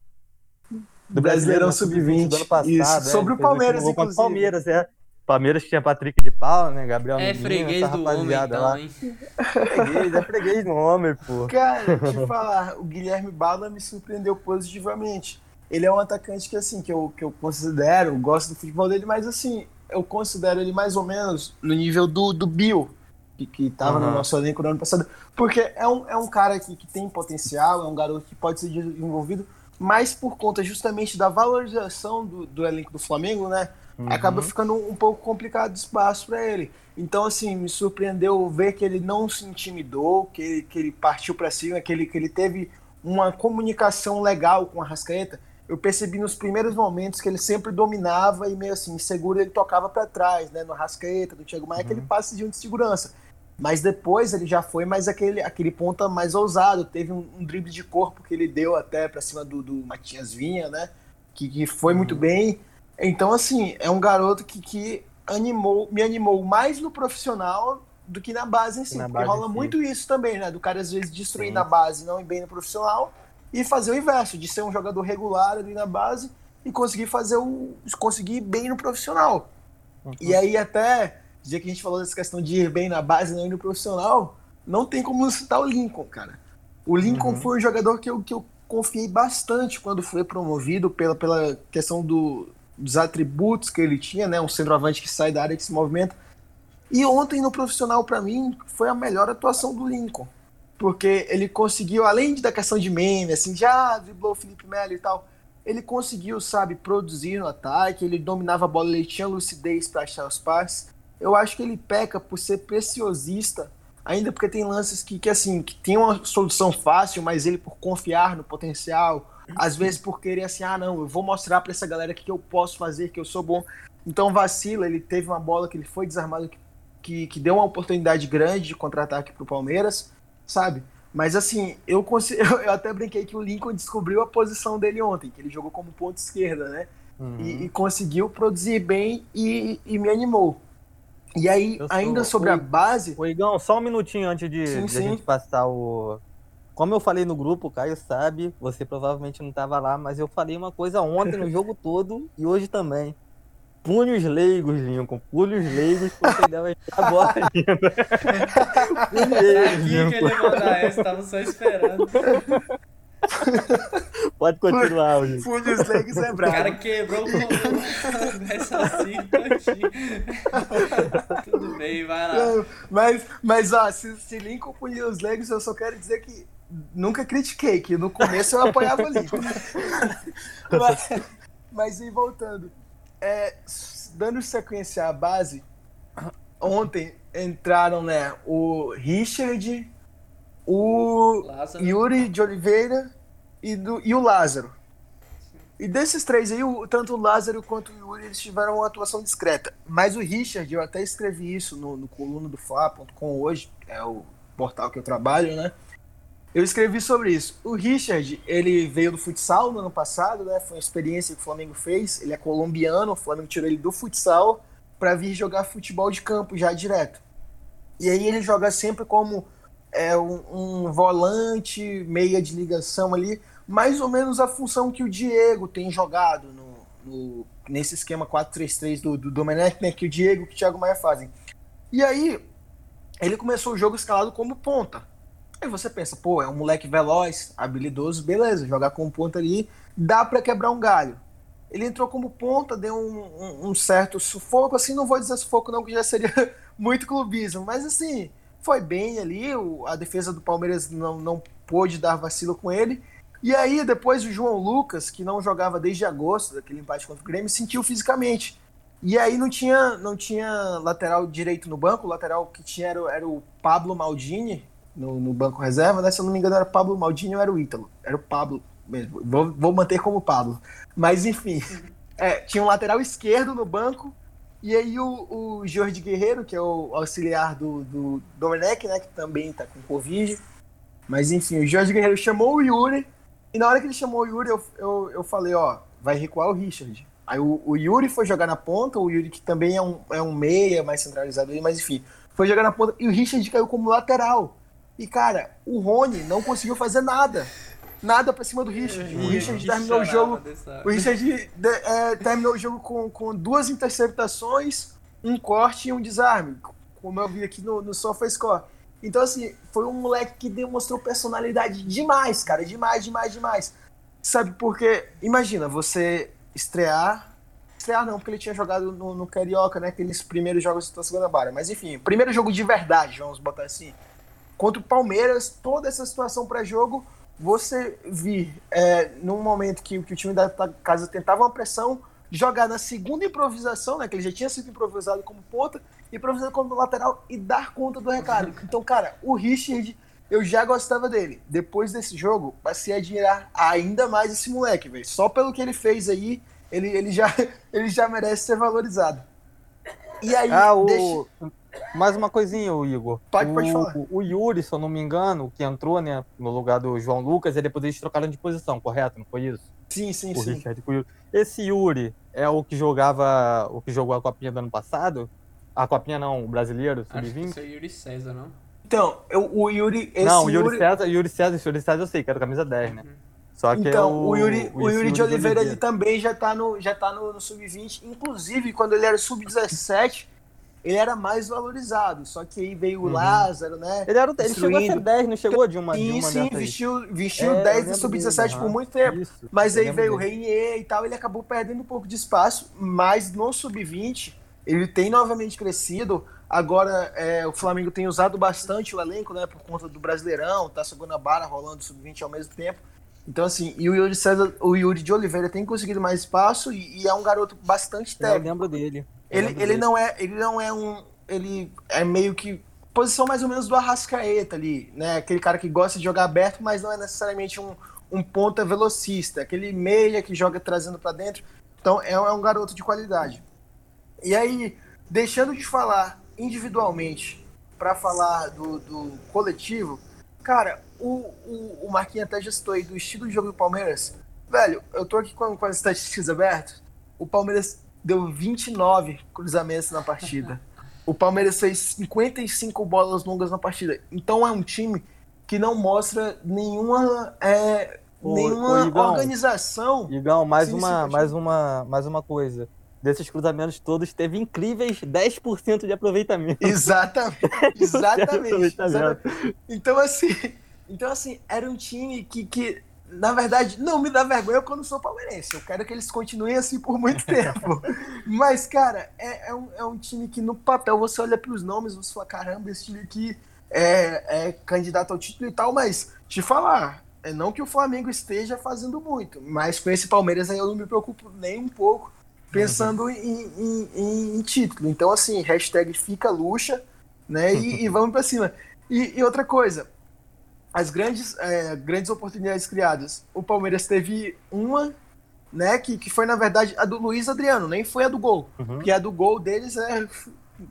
Do Brasileirão Sub-20 do ano passado. Isso, é, sobre o ele fez Palmeiras, o inclusive. Palmeiras, é. Palmeiras tinha Patrick de Paula, né? Gabriel É Menino, freguês essa do homem, então, lá. hein? Freguês, é freguês no homem, pô. Cara, te falar, o Guilherme Bala me surpreendeu positivamente. Ele é um atacante que, assim, que eu, que eu considero, gosto do futebol dele, mas, assim, eu considero ele mais ou menos no nível do, do Bill, que, que tava no Aham. nosso elenco no ano passado. Porque é um, é um cara que, que tem potencial, é um garoto que pode ser desenvolvido, mas por conta justamente da valorização do, do elenco do Flamengo, né? acaba ficando um pouco complicado de espaço para ele. Então, assim, me surpreendeu ver que ele não se intimidou, que ele, que ele partiu para cima, que ele, que ele teve uma comunicação legal com a Rascaeta. Eu percebi nos primeiros momentos que ele sempre dominava e meio assim, inseguro, ele tocava para trás, né? No Rascaeta, do Thiago Maia, aquele passe de segurança. Mas depois ele já foi mais aquele, aquele ponta mais ousado. Teve um, um drible de corpo que ele deu até para cima do, do Matias Vinha, né? Que, que foi muito bem. Então, assim, é um garoto que, que animou, me animou mais no profissional do que na base em si. Na porque rola em si. muito isso também, né? Do cara às vezes destruir Sim. na base, não ir bem no profissional, e fazer o inverso, de ser um jogador regular ali na base e conseguir fazer o. conseguir ir bem no profissional. E aí até, dia que a gente falou dessa questão de ir bem na base e não ir no profissional, não tem como não citar o Lincoln, cara. O Lincoln Uhum. foi um jogador que eu, que eu confiei bastante quando foi promovido pela, pela questão do, dos atributos que ele tinha, né? Um centroavante que sai da área que se movimenta. E ontem no profissional, para mim, foi a melhor atuação do Lincoln. Porque ele conseguiu, além da questão de meme, assim, já driblou o Felipe Melo e tal, ele conseguiu, sabe, produzir no ataque, ele dominava a bola, ele tinha lucidez para achar os passes. Eu acho que ele peca por ser preciosista, ainda porque tem lances que, que assim, que tem uma solução fácil, mas ele por confiar no potencial, às vezes por querer assim, ah, não, eu vou mostrar para essa galera que eu posso fazer, que eu sou bom. Então vacila, ele teve uma bola que ele foi desarmado, que, que, que deu uma oportunidade grande de contra-ataque pro Palmeiras, sabe? Mas assim, eu, consigo, eu até brinquei que o Lincoln descobriu a posição dele ontem, que ele jogou como ponto esquerda, né? Uhum. E, e conseguiu produzir bem e, e me animou. E aí, ainda sobre a Oi. base, Ô, Igão, só um minutinho antes de, Sim, de sim. a gente passar o. Como eu falei no grupo, o Caio sabe, você provavelmente não estava lá, mas eu falei uma coisa ontem no jogo todo e hoje também. Punhos leigos, Lincoln. Punhos leigos, porque ele deve a bola ainda. Punhos Tá leigos, aqui que ele Lincoln. mandar essa, tava só esperando. Pode continuar, Lincoln. Fundos Leigos é O brabo. cara quebrou o assim, todinho. Tudo bem, vai lá. Não, Mas, mas ó, se, se Lincoln punir os Legos, eu só quero dizer que nunca critiquei, que no começo eu apoiava Lincoln. mas, mas e voltando. É, dando sequência à base, ontem entraram, né, o Richard, o Lázaro. Yuri de Oliveira e, do, e o Lázaro. E desses três aí, o- tanto o Lázaro quanto o Yuri, eles tiveram uma atuação discreta. Mas o Richard, eu até escrevi isso no, no coluna do Fla.com hoje, é o portal que eu trabalho, né? Eu escrevi sobre isso. O Richard, ele veio do futsal no ano passado, né? Foi uma experiência que o Flamengo fez. Ele é colombiano, o Flamengo tirou ele do futsal para vir jogar futebol de campo já direto. E aí ele joga sempre como é, um, um volante, meia de ligação ali, mais ou menos a função que o Diego tem jogado no, no- nesse esquema 4-3-3 do, do Domenech, né? Que o Diego e o Thiago Maia fazem. E aí, ele começou o jogo escalado como ponta. Aí você pensa, pô, é um moleque veloz, habilidoso, beleza, jogar como ponta ali, dá pra quebrar um galho. Ele entrou como ponta, deu um, um- um certo sufoco, assim, não vou dizer sufoco não, que já seria muito clubismo, mas assim, foi bem ali, o- a defesa do Palmeiras não, não pôde dar vacilo com ele. E aí, depois o João Lucas, que não jogava desde agosto, daquele empate contra o Grêmio, sentiu fisicamente. E aí não tinha, não tinha lateral direito no banco, o lateral que tinha era, era o Pablo Maldini no, no banco reserva, né? Se eu não me engano, era Pablo Maldini ou era o Ítalo? Era o Pablo mesmo. Vou, vou manter como Pablo. Mas enfim, é, tinha um lateral esquerdo no banco, e aí o, o Jorge Guerreiro, que é o auxiliar do, do Domenech, né? Que também tá com Covid. Mas enfim, o Jorge Guerreiro chamou o Yuri, e na hora que ele chamou o Yuri, eu, eu, eu falei, ó, vai recuar o Richard. Aí o, o Yuri foi jogar na ponta, o Yuri que também é um, é um meia, mais centralizado mas enfim, foi jogar na ponta, e o Richard caiu como lateral. E cara, o Rony não conseguiu fazer nada. Nada pra cima do Richard. O Richard terminou o jogo. O Richard de- é, terminou o jogo com, com duas interceptações, um corte e um desarme. Como eu vi aqui no, no SofaScore. Então, assim, foi um moleque que demonstrou personalidade demais, cara. Demais, demais, demais. Sabe, porque, imagina, você estrear. Estrear não, porque ele tinha jogado no, no Carioca, né? Aqueles primeiros jogos da segunda barra. Mas enfim, primeiro jogo de verdade, vamos botar assim. Contra o Palmeiras, toda essa situação pré-jogo, você vir é, num momento que, que o time da casa tentava uma pressão, jogar na segunda improvisação, né? Que ele já tinha sido improvisado como ponta, improvisado como lateral e dar conta do recado. Então, cara, o Richard, eu já gostava dele. Depois desse jogo, passei a admirar ainda mais esse moleque, velho. Só pelo que ele fez aí, ele, ele, já, ele já merece ser valorizado. E aí, Ah, o... deixa- Mais uma coisinha, o Igor. Pode- o, pode falar. O Yuri, se eu não me engano, que entrou, né, no lugar do João Lucas, e depois eles trocaram de posição, correto? Não foi isso? Sim, sim, O sim. Richard o Yuri. Esse Yuri é o que jogava, o que jogou a copinha do ano passado? A copinha não, o brasileiro, Acho que sub-20? isso é Yuri César, não? Então, eu- o Yuri. Esse Não, o Yuri, César, Yuri César, esse Yuri César eu sei, que era camisa 10, né? Só que Então, é o, o, Yuri, o esse Yuri de Oliveira ele também já tá no, já tá no, no sub-20. Inclusive, quando ele era sub-17, ele era mais valorizado. Só que aí veio o Uhum. Lázaro, né? Ele, era, ele chegou a ser Destruindo. 10, não chegou de uma, de Sim, uma sim, vestiu, vestiu É, eu 10 lembro de sub-17 dele, por muito tempo. Isso, Mas eu aí veio o dele. Reinier e tal, ele acabou perdendo um pouco de espaço, mas no sub-20 ele tem novamente crescido. Agora é, o Flamengo tem usado bastante o elenco, né, por conta do Brasileirão, tá segunda barra rolando sub-20 ao mesmo tempo. Então assim, e o Yuri César, o Yuri de Oliveira tem conseguido mais espaço e, e é um garoto bastante Eu técnico. lembro dele. Ele, ele dele. não é, ele não é um, ele é meio que posição mais ou menos do Arrascaeta ali, né? Aquele cara que gosta de jogar aberto, mas não é necessariamente um, um ponta velocista, aquele meia que joga trazendo pra dentro. Então é, é um garoto de qualidade. E aí, deixando de falar individualmente para falar do, do coletivo, cara, o, o, o Marquinhos até já citou aí do estilo de jogo do Palmeiras. Velho, eu tô aqui com, com as estatísticas abertas. O Palmeiras deu 29 cruzamentos na partida. O Palmeiras fez 55 bolas longas na partida. Então é um time que não mostra nenhuma, é, Ô, nenhuma ô, Igão. organização. Igão, mais uma, mais uma, mais uma coisa. Desses cruzamentos todos, teve incríveis 10% de aproveitamento. Exatamente. Exatamente. Exatamente. Então, assim, então, assim, era um time que, que, na verdade, não me dá vergonha quando sou palmeirense. Eu quero que eles continuem assim por muito tempo. Mas, cara, é, é, um, é um time que no papel você olha para os nomes você fala, caramba, esse time aqui é, é candidato ao título e tal, mas te falar, é não que o Flamengo esteja fazendo muito, mas com esse Palmeiras aí eu não me preocupo nem um pouco. pensando em, em, em, em título. Então, assim, hashtag fica luxa, né? E, e vamos para cima. E, e, outra coisa, as grandes, é, grandes oportunidades criadas. O Palmeiras teve uma, né? Que, que foi, na verdade, a do Luiz Adriano, nem foi a do gol. Uhum. Porque a do gol deles é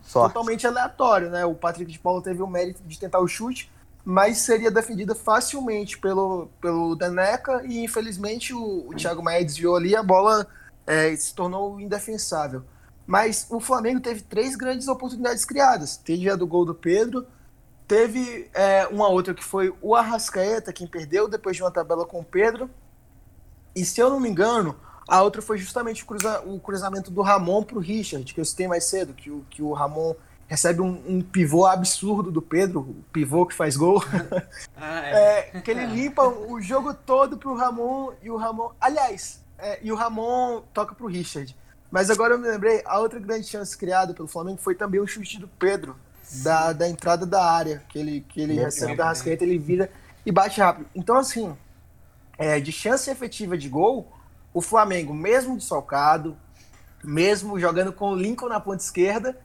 Sorte. totalmente aleatório, né? O Patrick de Paulo teve o mérito de tentar o chute, mas seria defendida facilmente pelo, pelo Daneca e infelizmente o, o Thiago Maia desviou ali a bola é, se tornou indefensável. Mas o Flamengo teve três grandes oportunidades criadas. Teve a do gol do Pedro, teve é, uma outra que foi o Arrascaeta, quem perdeu depois de uma tabela com o Pedro. E se eu não me engano, a outra foi justamente o, cruza, o cruzamento do Ramon para o Richard, que eu citei mais cedo, que o, que o Ramon recebe um, um, pivô absurdo do Pedro, o pivô que faz gol. Ah, é. é, que ele limpa o jogo todo pro Ramon e o Ramon. Aliás, é, e o Ramon toca pro Richard. Mas agora eu me lembrei, a outra grande chance criada pelo Flamengo foi também o chute do Pedro, da, da entrada da área, que ele, que ele recebe da rascaeta, ele vira e bate rápido. Então, assim, é, de chance efetiva de gol, o Flamengo, mesmo desfalcado, mesmo jogando com o Lincoln na ponta esquerda,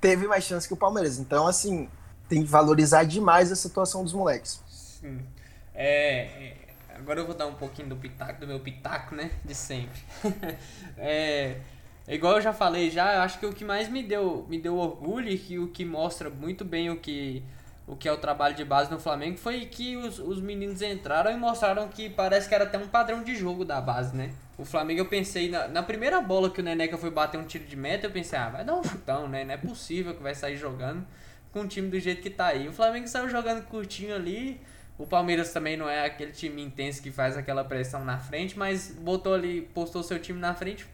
teve mais chance que o Palmeiras. Então, assim, tem que valorizar demais a situação dos moleques. Sim. É, Agora eu vou dar um pouquinho do pitaco, do meu pitaco, né? De sempre. é, igual eu já falei já, eu acho que o que mais me deu, me deu orgulho e que o que mostra muito bem o que, o que é o trabalho de base no Flamengo foi que os, os meninos entraram e mostraram que parece que era até um padrão de jogo da base, né? O Flamengo eu pensei, na, na primeira bola que o Neneca foi bater um tiro de meta, eu pensei, ah, vai dar um chutão, né? Não é possível que vai sair jogando com o time do jeito que tá aí. O Flamengo saiu jogando curtinho ali o Palmeiras também não é aquele time intenso que faz aquela pressão na frente, mas botou ali, postou seu time na frente,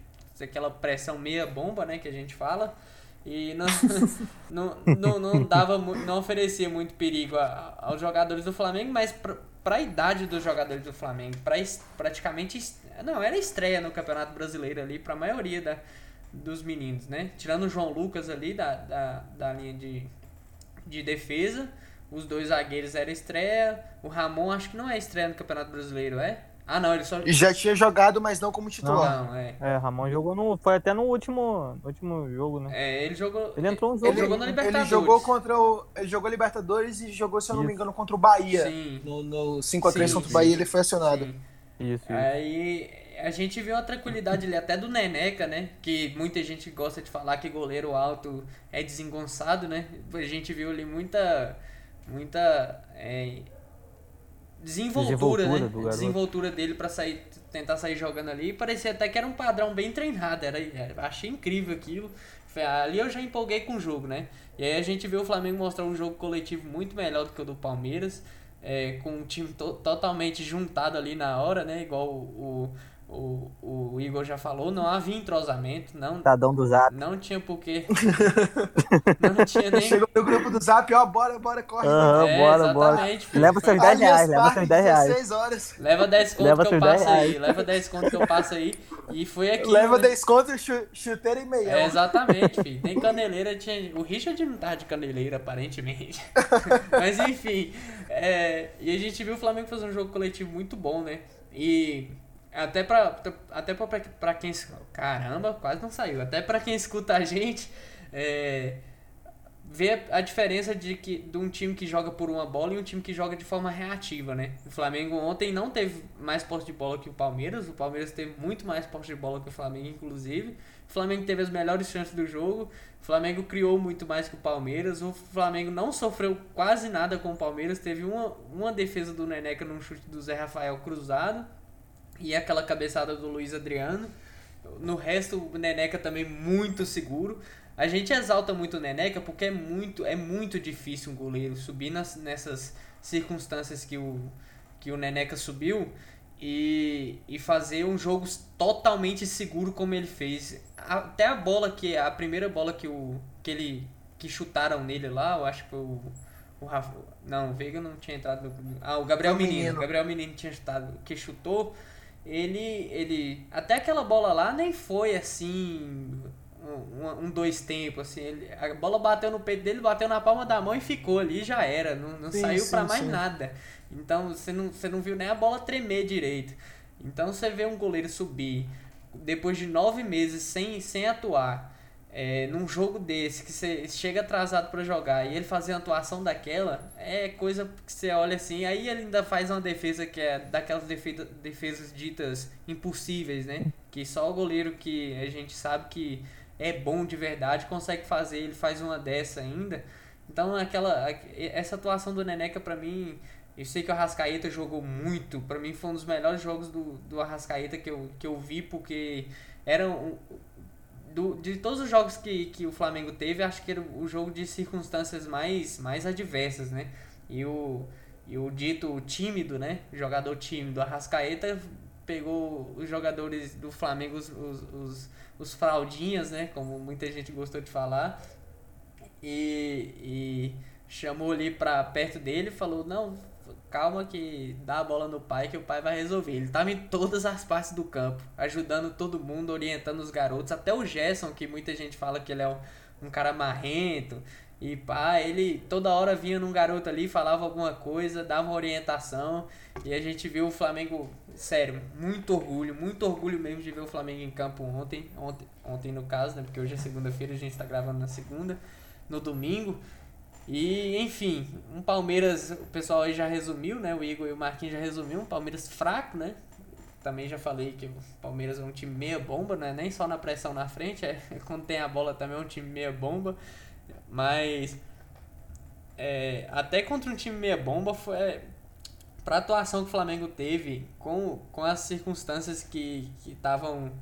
aquela pressão meia bomba, né, que a gente fala. E não, não, não, não, dava, não oferecia muito perigo a, aos jogadores do Flamengo, mas para a idade dos jogadores do Flamengo, pra, praticamente. Não, era estreia no Campeonato Brasileiro ali para a maioria da, dos meninos, né? Tirando o João Lucas ali da, da, da linha de, de defesa. Os dois zagueiros era estreia. O Ramon acho que não é estreia no Campeonato Brasileiro, é? Ah, não, ele só. Já tinha jogado, mas não como titular. Não, é. É, Ramon jogou no. Foi até no último, no último jogo, né? É, ele jogou. Ele entrou no jogo. Ele jogou na Libertadores. Ele jogou contra o. Ele jogou Libertadores e jogou, se eu não me engano, contra o Bahia. Sim. No, no 5x3 contra o Bahia ele foi acionado. Sim. Isso, isso. Aí a gente viu a tranquilidade ali até do Neneca, né? Que muita gente gosta de falar que goleiro alto é desengonçado, né? A gente viu ali muita muita é, desenvoltura, desenvoltura, né? desenvoltura dele para sair tentar sair jogando ali. Parecia até que era um padrão bem treinado, era, era achei incrível aquilo. Ali eu já empolguei com o jogo, né? E aí a gente viu o Flamengo mostrar um jogo coletivo muito melhor do que o do Palmeiras, é, com um time to totalmente juntado ali na hora, né? Igual o, o, o Igor já falou, não havia entrosamento, não. Tadão do Zap. Não tinha porquê. não tinha nem. Chegou no grupo do Zap, ó, bora, bora, corre. Uhum, é, bora, bora. Filho, leva seus 10 reais, leva seus 10 reais. Horas. Leva 10 conto leva que eu passo aí, leva 10 conto que eu passo aí. E foi aqui. Leva né? 10 conto, chuteira e meia. É, exatamente, filho. Tem caneleira, tinha. O Richard não tava de caneleira, aparentemente. Mas enfim. É... E a gente viu o Flamengo fazer um jogo coletivo muito bom, né? E até pra, até pra, pra quem. Caramba, quase não saiu. Até pra quem escuta a gente, é, ver a diferença de, que, de um time que joga por uma bola e um time que joga de forma reativa, né? O Flamengo ontem não teve mais posse de bola que o Palmeiras. O Palmeiras teve muito mais posse de bola que o Flamengo, inclusive. O Flamengo teve as melhores chances do jogo. O Flamengo criou muito mais que o Palmeiras. O Flamengo não sofreu quase nada com o Palmeiras. Teve uma, uma defesa do Neneca num chute do Zé Rafael cruzado e aquela cabeçada do Luiz Adriano. No resto, o Neneca também muito seguro. A gente exalta muito o Neneca porque é muito, é muito difícil um goleiro subir nas, nessas circunstâncias que o, que o Neneca subiu e, e fazer um jogo totalmente seguro como ele fez. Até a bola que a primeira bola que o que ele que chutaram nele lá, eu acho que foi o o Rafa, não, o Veiga não tinha entrado no, Ah, o Gabriel Menino, Menino, Gabriel Menino tinha chutado, que chutou ele, ele. Até aquela bola lá nem foi assim. Um, um, dois tempos, assim. Ele, a bola bateu no peito dele, bateu na palma da mão e ficou ali, já era. Não, não sim, saiu para mais sim. nada. Então você não, você não viu nem a bola tremer direito. Então você vê um goleiro subir depois de nove meses sem, sem atuar, é, num jogo desse, que você chega atrasado para jogar e ele fazer uma atuação daquela, é coisa que você olha assim, aí ele ainda faz uma defesa que é daquelas defesa, defesas ditas impossíveis, né? Que só o goleiro que a gente sabe que é bom de verdade consegue fazer, ele faz uma dessa ainda. Então aquela essa atuação do Neneca para mim, eu sei que o Arrascaeta jogou muito, para mim foi um dos melhores jogos do, do Arrascaeta que eu, que eu vi, porque era um, do, de todos os jogos que, que o Flamengo teve, acho que era o jogo de circunstâncias mais, mais adversas, né? E o, e o dito tímido, né? Jogador tímido, Arrascaeta pegou os jogadores do Flamengo, os, os, os, os fraldinhas, né? Como muita gente gostou de falar. E, e chamou ali pra perto dele falou, não, calma que dá a bola no pai que o pai vai resolver. Ele tava em todas as partes do campo, ajudando todo mundo, orientando os garotos, até o Gerson, que muita gente fala que ele é um, um cara marrento. E pá, ele toda hora vinha num garoto ali, falava alguma coisa, dava uma orientação. E a gente viu o Flamengo, sério, muito orgulho, muito orgulho mesmo de ver o Flamengo em campo ontem. Ontem, ontem no caso, né? Porque hoje é segunda-feira, a gente está gravando na segunda, no domingo. E, enfim, um Palmeiras, o pessoal aí já resumiu, né? O Igor e o Marquinhos já resumiu, um Palmeiras fraco, né? Também já falei que o Palmeiras é um time meia bomba, né? Nem só na pressão na frente, é quando tem a bola também é um time meia bomba. Mas é, até contra um time meia bomba foi para a atuação que o Flamengo teve com, com as circunstâncias que estavam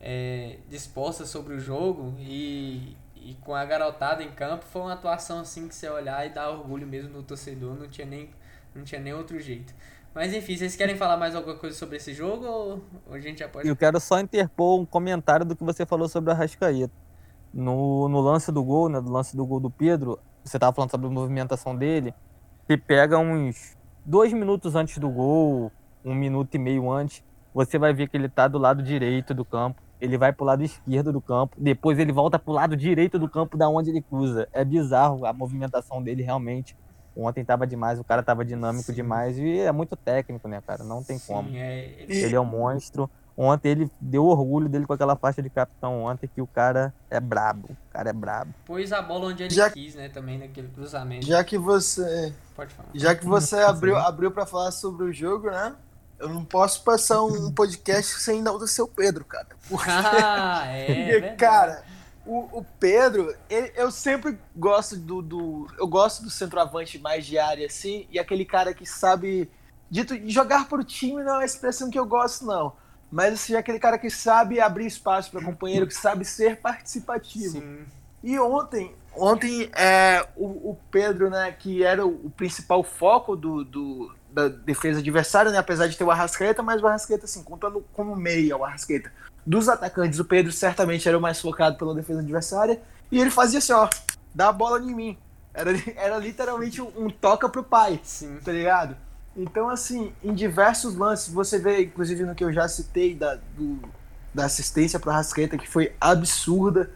é, dispostas sobre o jogo e, e com a garotada em campo, foi uma atuação assim que você olhar e dá orgulho mesmo no torcedor, não tinha nem, não tinha nem outro jeito. Mas enfim, vocês querem falar mais alguma coisa sobre esse jogo ou, ou a gente já pode. Eu quero só interpor um comentário do que você falou sobre a Rascaeta. No, no lance do gol, né, do lance do gol do Pedro, você estava falando sobre a movimentação dele, que pega uns dois minutos antes do gol, um minuto e meio antes, você vai ver que ele está do lado direito do campo ele vai pro lado esquerdo do campo, depois ele volta pro lado direito do campo da onde ele cruza. É bizarro a movimentação dele realmente. Ontem tava demais, o cara tava dinâmico Sim. demais e é muito técnico, né, cara? Não tem Sim, como. É... Ele é um monstro. Ontem ele deu orgulho dele com aquela faixa de capitão ontem, que o cara é brabo. O cara é brabo. Pôs a bola onde ele já, quis, né, também, naquele cruzamento. Já que você. Pode falar. Já que você abriu, abriu para falar sobre o jogo, né? Eu não posso passar um podcast sem dar o seu Pedro, cara. Porque, ah, é, porque cara, o, o Pedro, ele, eu sempre gosto do, do. Eu gosto do centroavante mais de área, assim, e aquele cara que sabe. Dito, jogar pro time não é uma expressão que eu gosto, não. Mas assim, aquele cara que sabe abrir espaço para companheiro, que sabe ser participativo. Sim. E ontem, ontem é, o, o Pedro, né, que era o, o principal foco do, do, da defesa adversária, né? Apesar de ter o Arrascaeta, mas o Arrascaeta, assim, contando como meia o Arrascaeta. Dos atacantes, o Pedro certamente era o mais focado pela defesa adversária. E ele fazia assim, ó, dá a bola em mim. Era, era literalmente um, um toca pro pai, Sim. tá ligado? Então, assim, em diversos lances, você vê, inclusive no que eu já citei da, do, da assistência pro Arrascaeta, que foi absurda.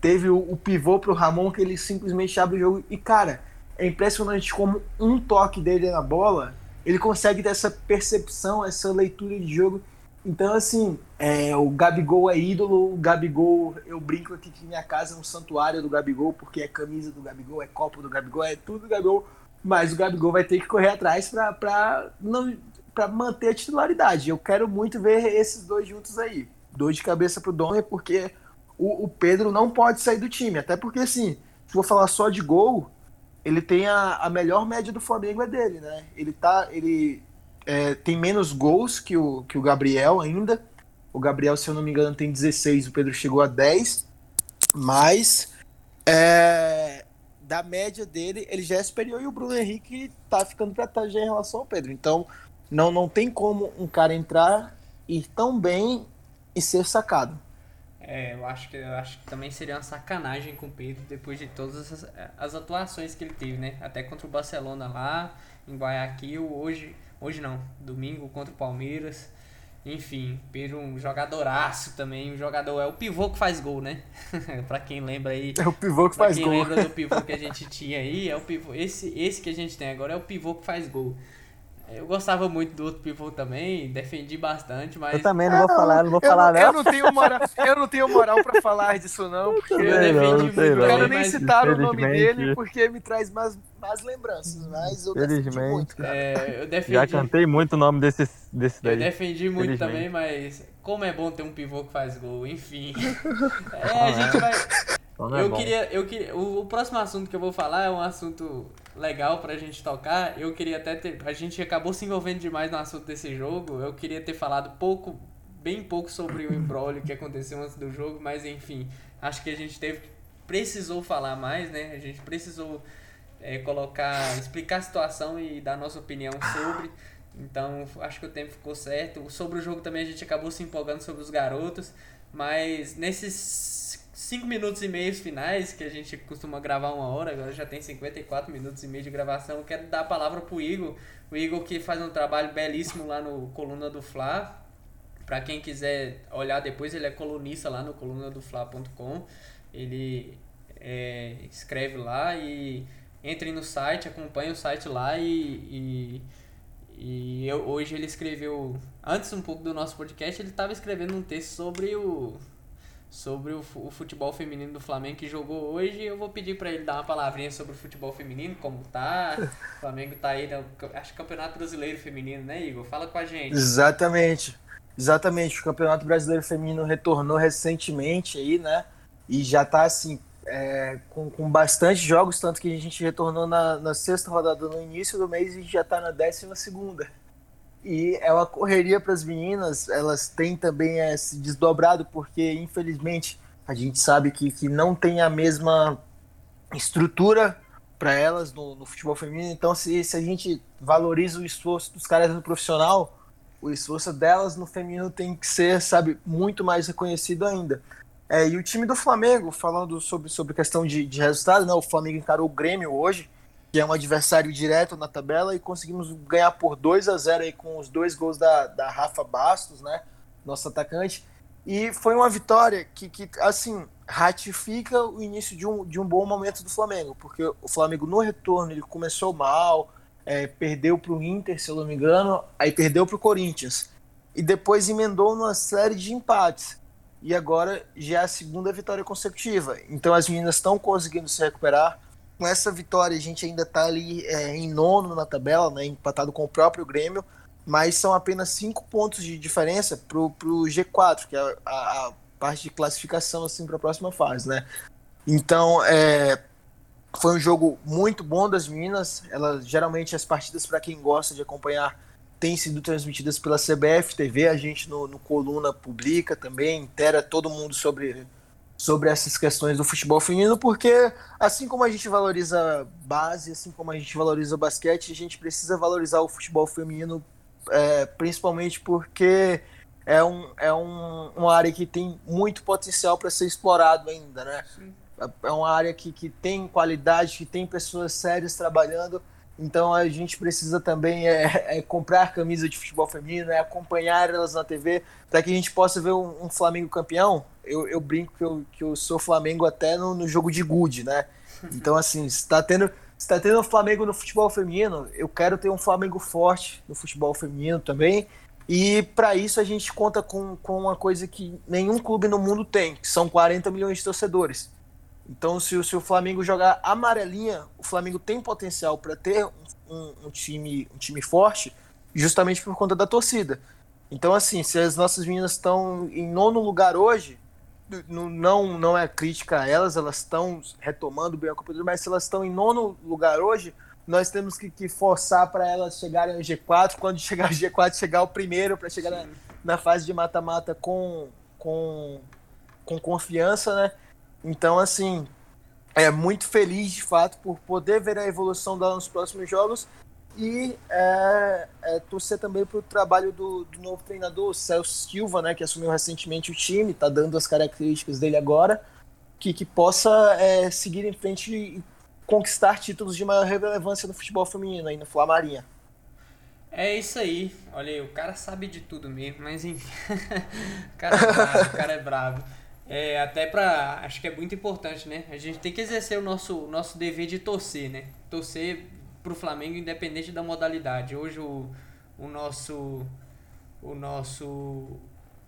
Teve o, o pivô pro Ramon, que ele simplesmente abre o jogo. E, cara, é impressionante como um toque dele na bola ele consegue ter essa percepção, essa leitura de jogo. Então, assim, é, o Gabigol é ídolo, o Gabigol, eu brinco aqui que minha casa é um santuário do Gabigol, porque é camisa do Gabigol, é copo do Gabigol, é tudo do Gabigol, mas o Gabigol vai ter que correr atrás para manter a titularidade. Eu quero muito ver esses dois juntos aí. Dois de cabeça pro Donner, porque o, o Pedro não pode sair do time, até porque, assim, se for falar só de gol, ele tem a, a melhor média do Flamengo é dele, né? Ele tá, ele é, tem menos gols que o, que o Gabriel ainda. O Gabriel, se eu não me engano, tem 16, o Pedro chegou a 10. Mas é, da média dele, ele já é superior e o Bruno Henrique tá ficando para trás em relação ao Pedro. Então, não, não tem como um cara entrar, ir tão bem e ser sacado. É, eu acho que eu acho que também seria uma sacanagem com o Pedro depois de todas as, as atuações que ele teve, né? Até contra o Barcelona lá, em Guayaquil, hoje, hoje não, domingo contra o Palmeiras. Enfim, Pedro um jogadoraço também, um jogador é o pivô que faz gol, né? para quem lembra aí. É o pivô que faz quem gol. lembra do pivô que a gente tinha aí, é o pivô, esse esse que a gente tem agora é o pivô que faz gol. Eu gostava muito do outro pivô também, defendi bastante, mas. Eu também não vou falar, não vou falar, eu, não. Eu não tenho moral, eu não tenho moral pra falar disso, não, porque Eu eu, defendi não, muito não quero nem mas. citar o nome dele, porque me traz mais, mais lembranças, mas eu defendi muito, cara. É, eu defendi. Já cantei muito o nome desse, desse Eu daí. defendi muito também, mas como é bom ter um pivô que faz gol, enfim. É, a gente vai. Então é Eu queria, eu queria. O, o próximo assunto que eu vou falar é um assunto legal pra gente tocar. Eu queria até ter. A gente acabou se envolvendo demais no assunto desse jogo. Eu queria ter falado pouco, bem pouco sobre o embrólio que aconteceu antes do jogo, mas enfim, acho que a gente teve. Precisou falar mais, né? A gente precisou é, colocar. explicar a situação e dar nossa opinião sobre. Então acho que o tempo ficou certo. Sobre o jogo também a gente acabou se empolgando sobre os garotos. Mas nesses 5 minutos e meio finais, que a gente costuma gravar uma hora, agora já tem 54 minutos e meio de gravação, eu quero dar a palavra pro Igor. O Igor que faz um trabalho belíssimo lá no Coluna do Fla. Pra quem quiser olhar depois, ele é colunista lá no colunadofla.com. Ele é, escreve lá e entre no site, acompanhe o site lá e, e, e eu, hoje ele escreveu, antes um pouco do nosso podcast, ele estava escrevendo um texto sobre o sobre o, fu- o futebol feminino do Flamengo que jogou hoje. Eu vou pedir para ele dar uma palavrinha sobre o futebol feminino, como tá. O Flamengo tá aí, no, acho que Campeonato Brasileiro Feminino, né, Igor? Fala com a gente. Exatamente. Exatamente. O Campeonato Brasileiro Feminino retornou recentemente aí, né? E já tá assim, é, com, com bastante jogos, tanto que a gente retornou na, na sexta rodada no início do mês e já tá na décima segunda. E é uma correria para as meninas, elas têm também se desdobrado, porque infelizmente a gente sabe que, que não tem a mesma estrutura para elas no, no futebol feminino. Então, se, se a gente valoriza o esforço dos caras no profissional, o esforço delas no feminino tem que ser, sabe, muito mais reconhecido ainda. É, e o time do Flamengo, falando sobre, sobre questão de, de resultado, né, o Flamengo encarou o Grêmio hoje, que é um adversário direto na tabela, e conseguimos ganhar por 2 a 0 aí com os dois gols da, da Rafa Bastos, né, nosso atacante. E foi uma vitória que, que assim, ratifica o início de um, de um bom momento do Flamengo, porque o Flamengo no retorno ele começou mal, é, perdeu para o Inter, se eu não me engano, aí perdeu para o Corinthians. E depois emendou numa série de empates. E agora já é a segunda vitória consecutiva. Então as meninas estão conseguindo se recuperar. Com essa vitória, a gente ainda está ali é, em nono na tabela, né, empatado com o próprio Grêmio, mas são apenas cinco pontos de diferença para o G4, que é a, a, parte de classificação assim, para a próxima fase. Né? Então, é, foi um jogo muito bom das meninas. Elas, geralmente, as partidas, para quem gosta de acompanhar, têm sido transmitidas pela CBF TV. A gente no, no Coluna publica também, intera todo mundo sobre, sobre essas questões do futebol feminino, porque assim como a gente valoriza base, assim como a gente valoriza basquete, a gente precisa valorizar o futebol feminino, é, principalmente porque é, um, é um, uma área que tem muito potencial para ser explorado ainda, né? Sim. É uma área que, que tem qualidade, que tem pessoas sérias trabalhando. Então a gente precisa também é, é comprar camisa de futebol feminino, é acompanhar elas na TV, para que a gente possa ver um, um Flamengo campeão. Eu, eu, brinco que eu, que eu sou Flamengo até no, no jogo de gude, né? Então, assim, se está tendo, se tá tendo um Flamengo no futebol feminino, eu quero ter um Flamengo forte no futebol feminino também. E para isso a gente conta com, com uma coisa que nenhum clube no mundo tem, que são 40 milhões de torcedores. Então, se, se o Flamengo jogar amarelinha, o Flamengo tem potencial para ter um, um, time, um time forte, justamente por conta da torcida. Então, assim, se as nossas meninas estão em nono lugar hoje, não, não é crítica a elas, elas estão retomando bem a do mas se elas estão em nono lugar hoje, nós temos que, que forçar para elas chegarem ao G4. Quando chegar ao G4, chegar o primeiro, para chegar na, na, fase de mata-mata com, com, com confiança, né? Então, assim, é muito feliz de fato por poder ver a evolução dela nos próximos jogos e é, é, torcer também para o trabalho do, do, novo treinador, Celso Silva, né, que assumiu recentemente o time, está dando as características dele agora, que, que possa é, seguir em frente e conquistar títulos de maior relevância no futebol feminino aí no Flamarinha. É isso aí. Olha aí, o cara sabe de tudo mesmo, mas enfim. o cara é bravo, o cara é bravo. É, até pra. Acho que é muito importante, né? A gente tem que exercer o nosso, nosso dever de torcer, né? Torcer pro Flamengo, independente da modalidade. Hoje o, o nosso. O nosso.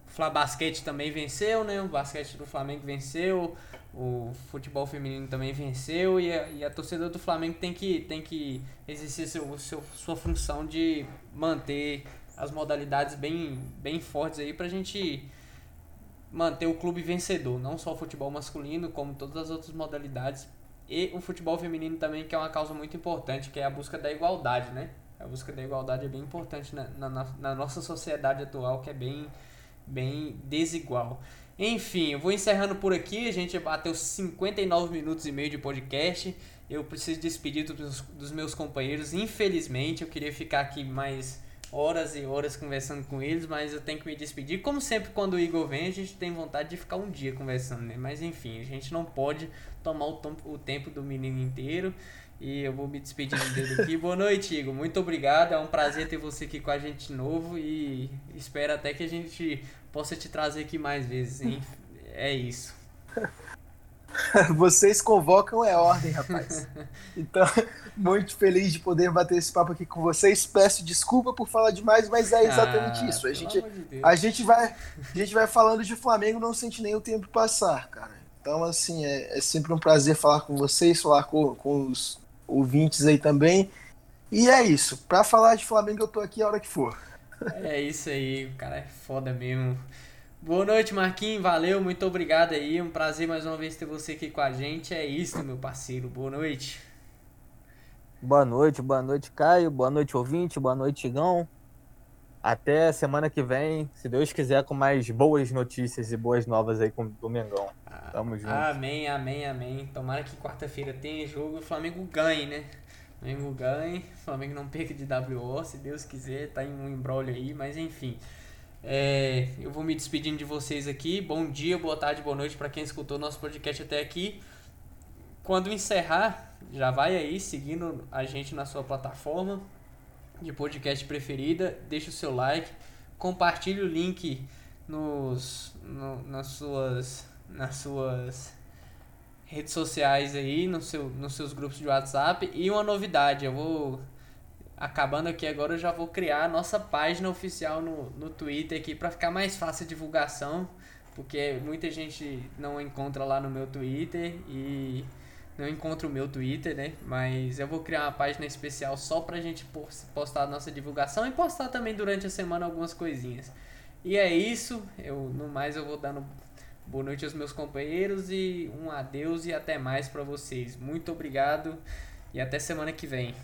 Fla Basquete também venceu, né? O basquete do Flamengo venceu, o futebol feminino também venceu e a, e a torcida do Flamengo tem que, tem que exercer seu, seu, sua função de manter as modalidades bem, bem fortes aí pra gente manter o clube vencedor, não só o futebol masculino, como todas as outras modalidades e o futebol feminino também, que é uma causa muito importante, que é a busca da igualdade, né? A busca da igualdade é bem importante na, na, na nossa sociedade atual, que é bem, bem desigual. Enfim, eu vou encerrando por aqui. A gente bateu 59 minutos e meio de podcast. Eu preciso despedir dos, dos meus companheiros. Infelizmente, eu queria ficar aqui mais horas e horas conversando com eles, mas eu tenho que me despedir. Como sempre, quando o Igor vem, a gente tem vontade de ficar um dia conversando, né? Mas enfim, a gente não pode tomar o, tempo do menino inteiro. E eu vou me despedindo dele aqui. Boa noite, Igor. Muito obrigado. É um prazer ter você aqui com a gente de novo. E espero até que a gente possa te trazer aqui mais vezes, hein? É isso. Vocês convocam é ordem, rapaz. Então, muito feliz de poder bater esse papo aqui com vocês. Peço desculpa por falar demais, mas é exatamente ah, isso. A gente, de a gente vai, a gente vai falando de Flamengo, não sente nem o tempo passar, cara. Então, assim, é, é sempre um prazer falar com vocês, falar com, com os ouvintes aí também. E é isso. Para falar de Flamengo, eu tô aqui a hora que for. É isso aí, o cara é foda mesmo. Boa noite, Marquinhos. Valeu, muito obrigado aí. Um prazer mais uma vez ter você aqui com a gente. É isso, meu parceiro. Boa noite. Boa noite, boa noite, Caio. Boa noite, ouvinte. Boa noite, Igão. Até semana que vem, se Deus quiser, com mais boas notícias e boas novas aí com o Mengão. Ah, Tamo junto. Amém, amém, amém. Tomara que quarta-feira tenha jogo e o Flamengo ganhe, né? O Flamengo ganhe, o Flamengo não perca de WO, se Deus quiser, tá em um embrólio aí, mas enfim. É, eu vou me despedindo de vocês aqui. Bom dia, boa tarde, boa noite para quem escutou nosso podcast até aqui. Quando encerrar, já vai aí seguindo a gente na sua plataforma de podcast preferida, deixa o seu like, compartilhe o link nos, no, nas suas nas suas redes sociais aí, no seu, nos seus grupos de WhatsApp. E uma novidade, eu vou acabando aqui agora eu já vou criar a nossa página oficial no, no Twitter aqui para ficar mais fácil a divulgação, porque muita gente não encontra lá no meu Twitter e não encontra o meu Twitter, né? Mas eu vou criar uma página especial só pra gente postar a nossa divulgação e postar também durante a semana algumas coisinhas. E é isso, eu no mais eu vou dando boa noite aos meus companheiros e um adeus e até mais para vocês. Muito obrigado e até semana que vem.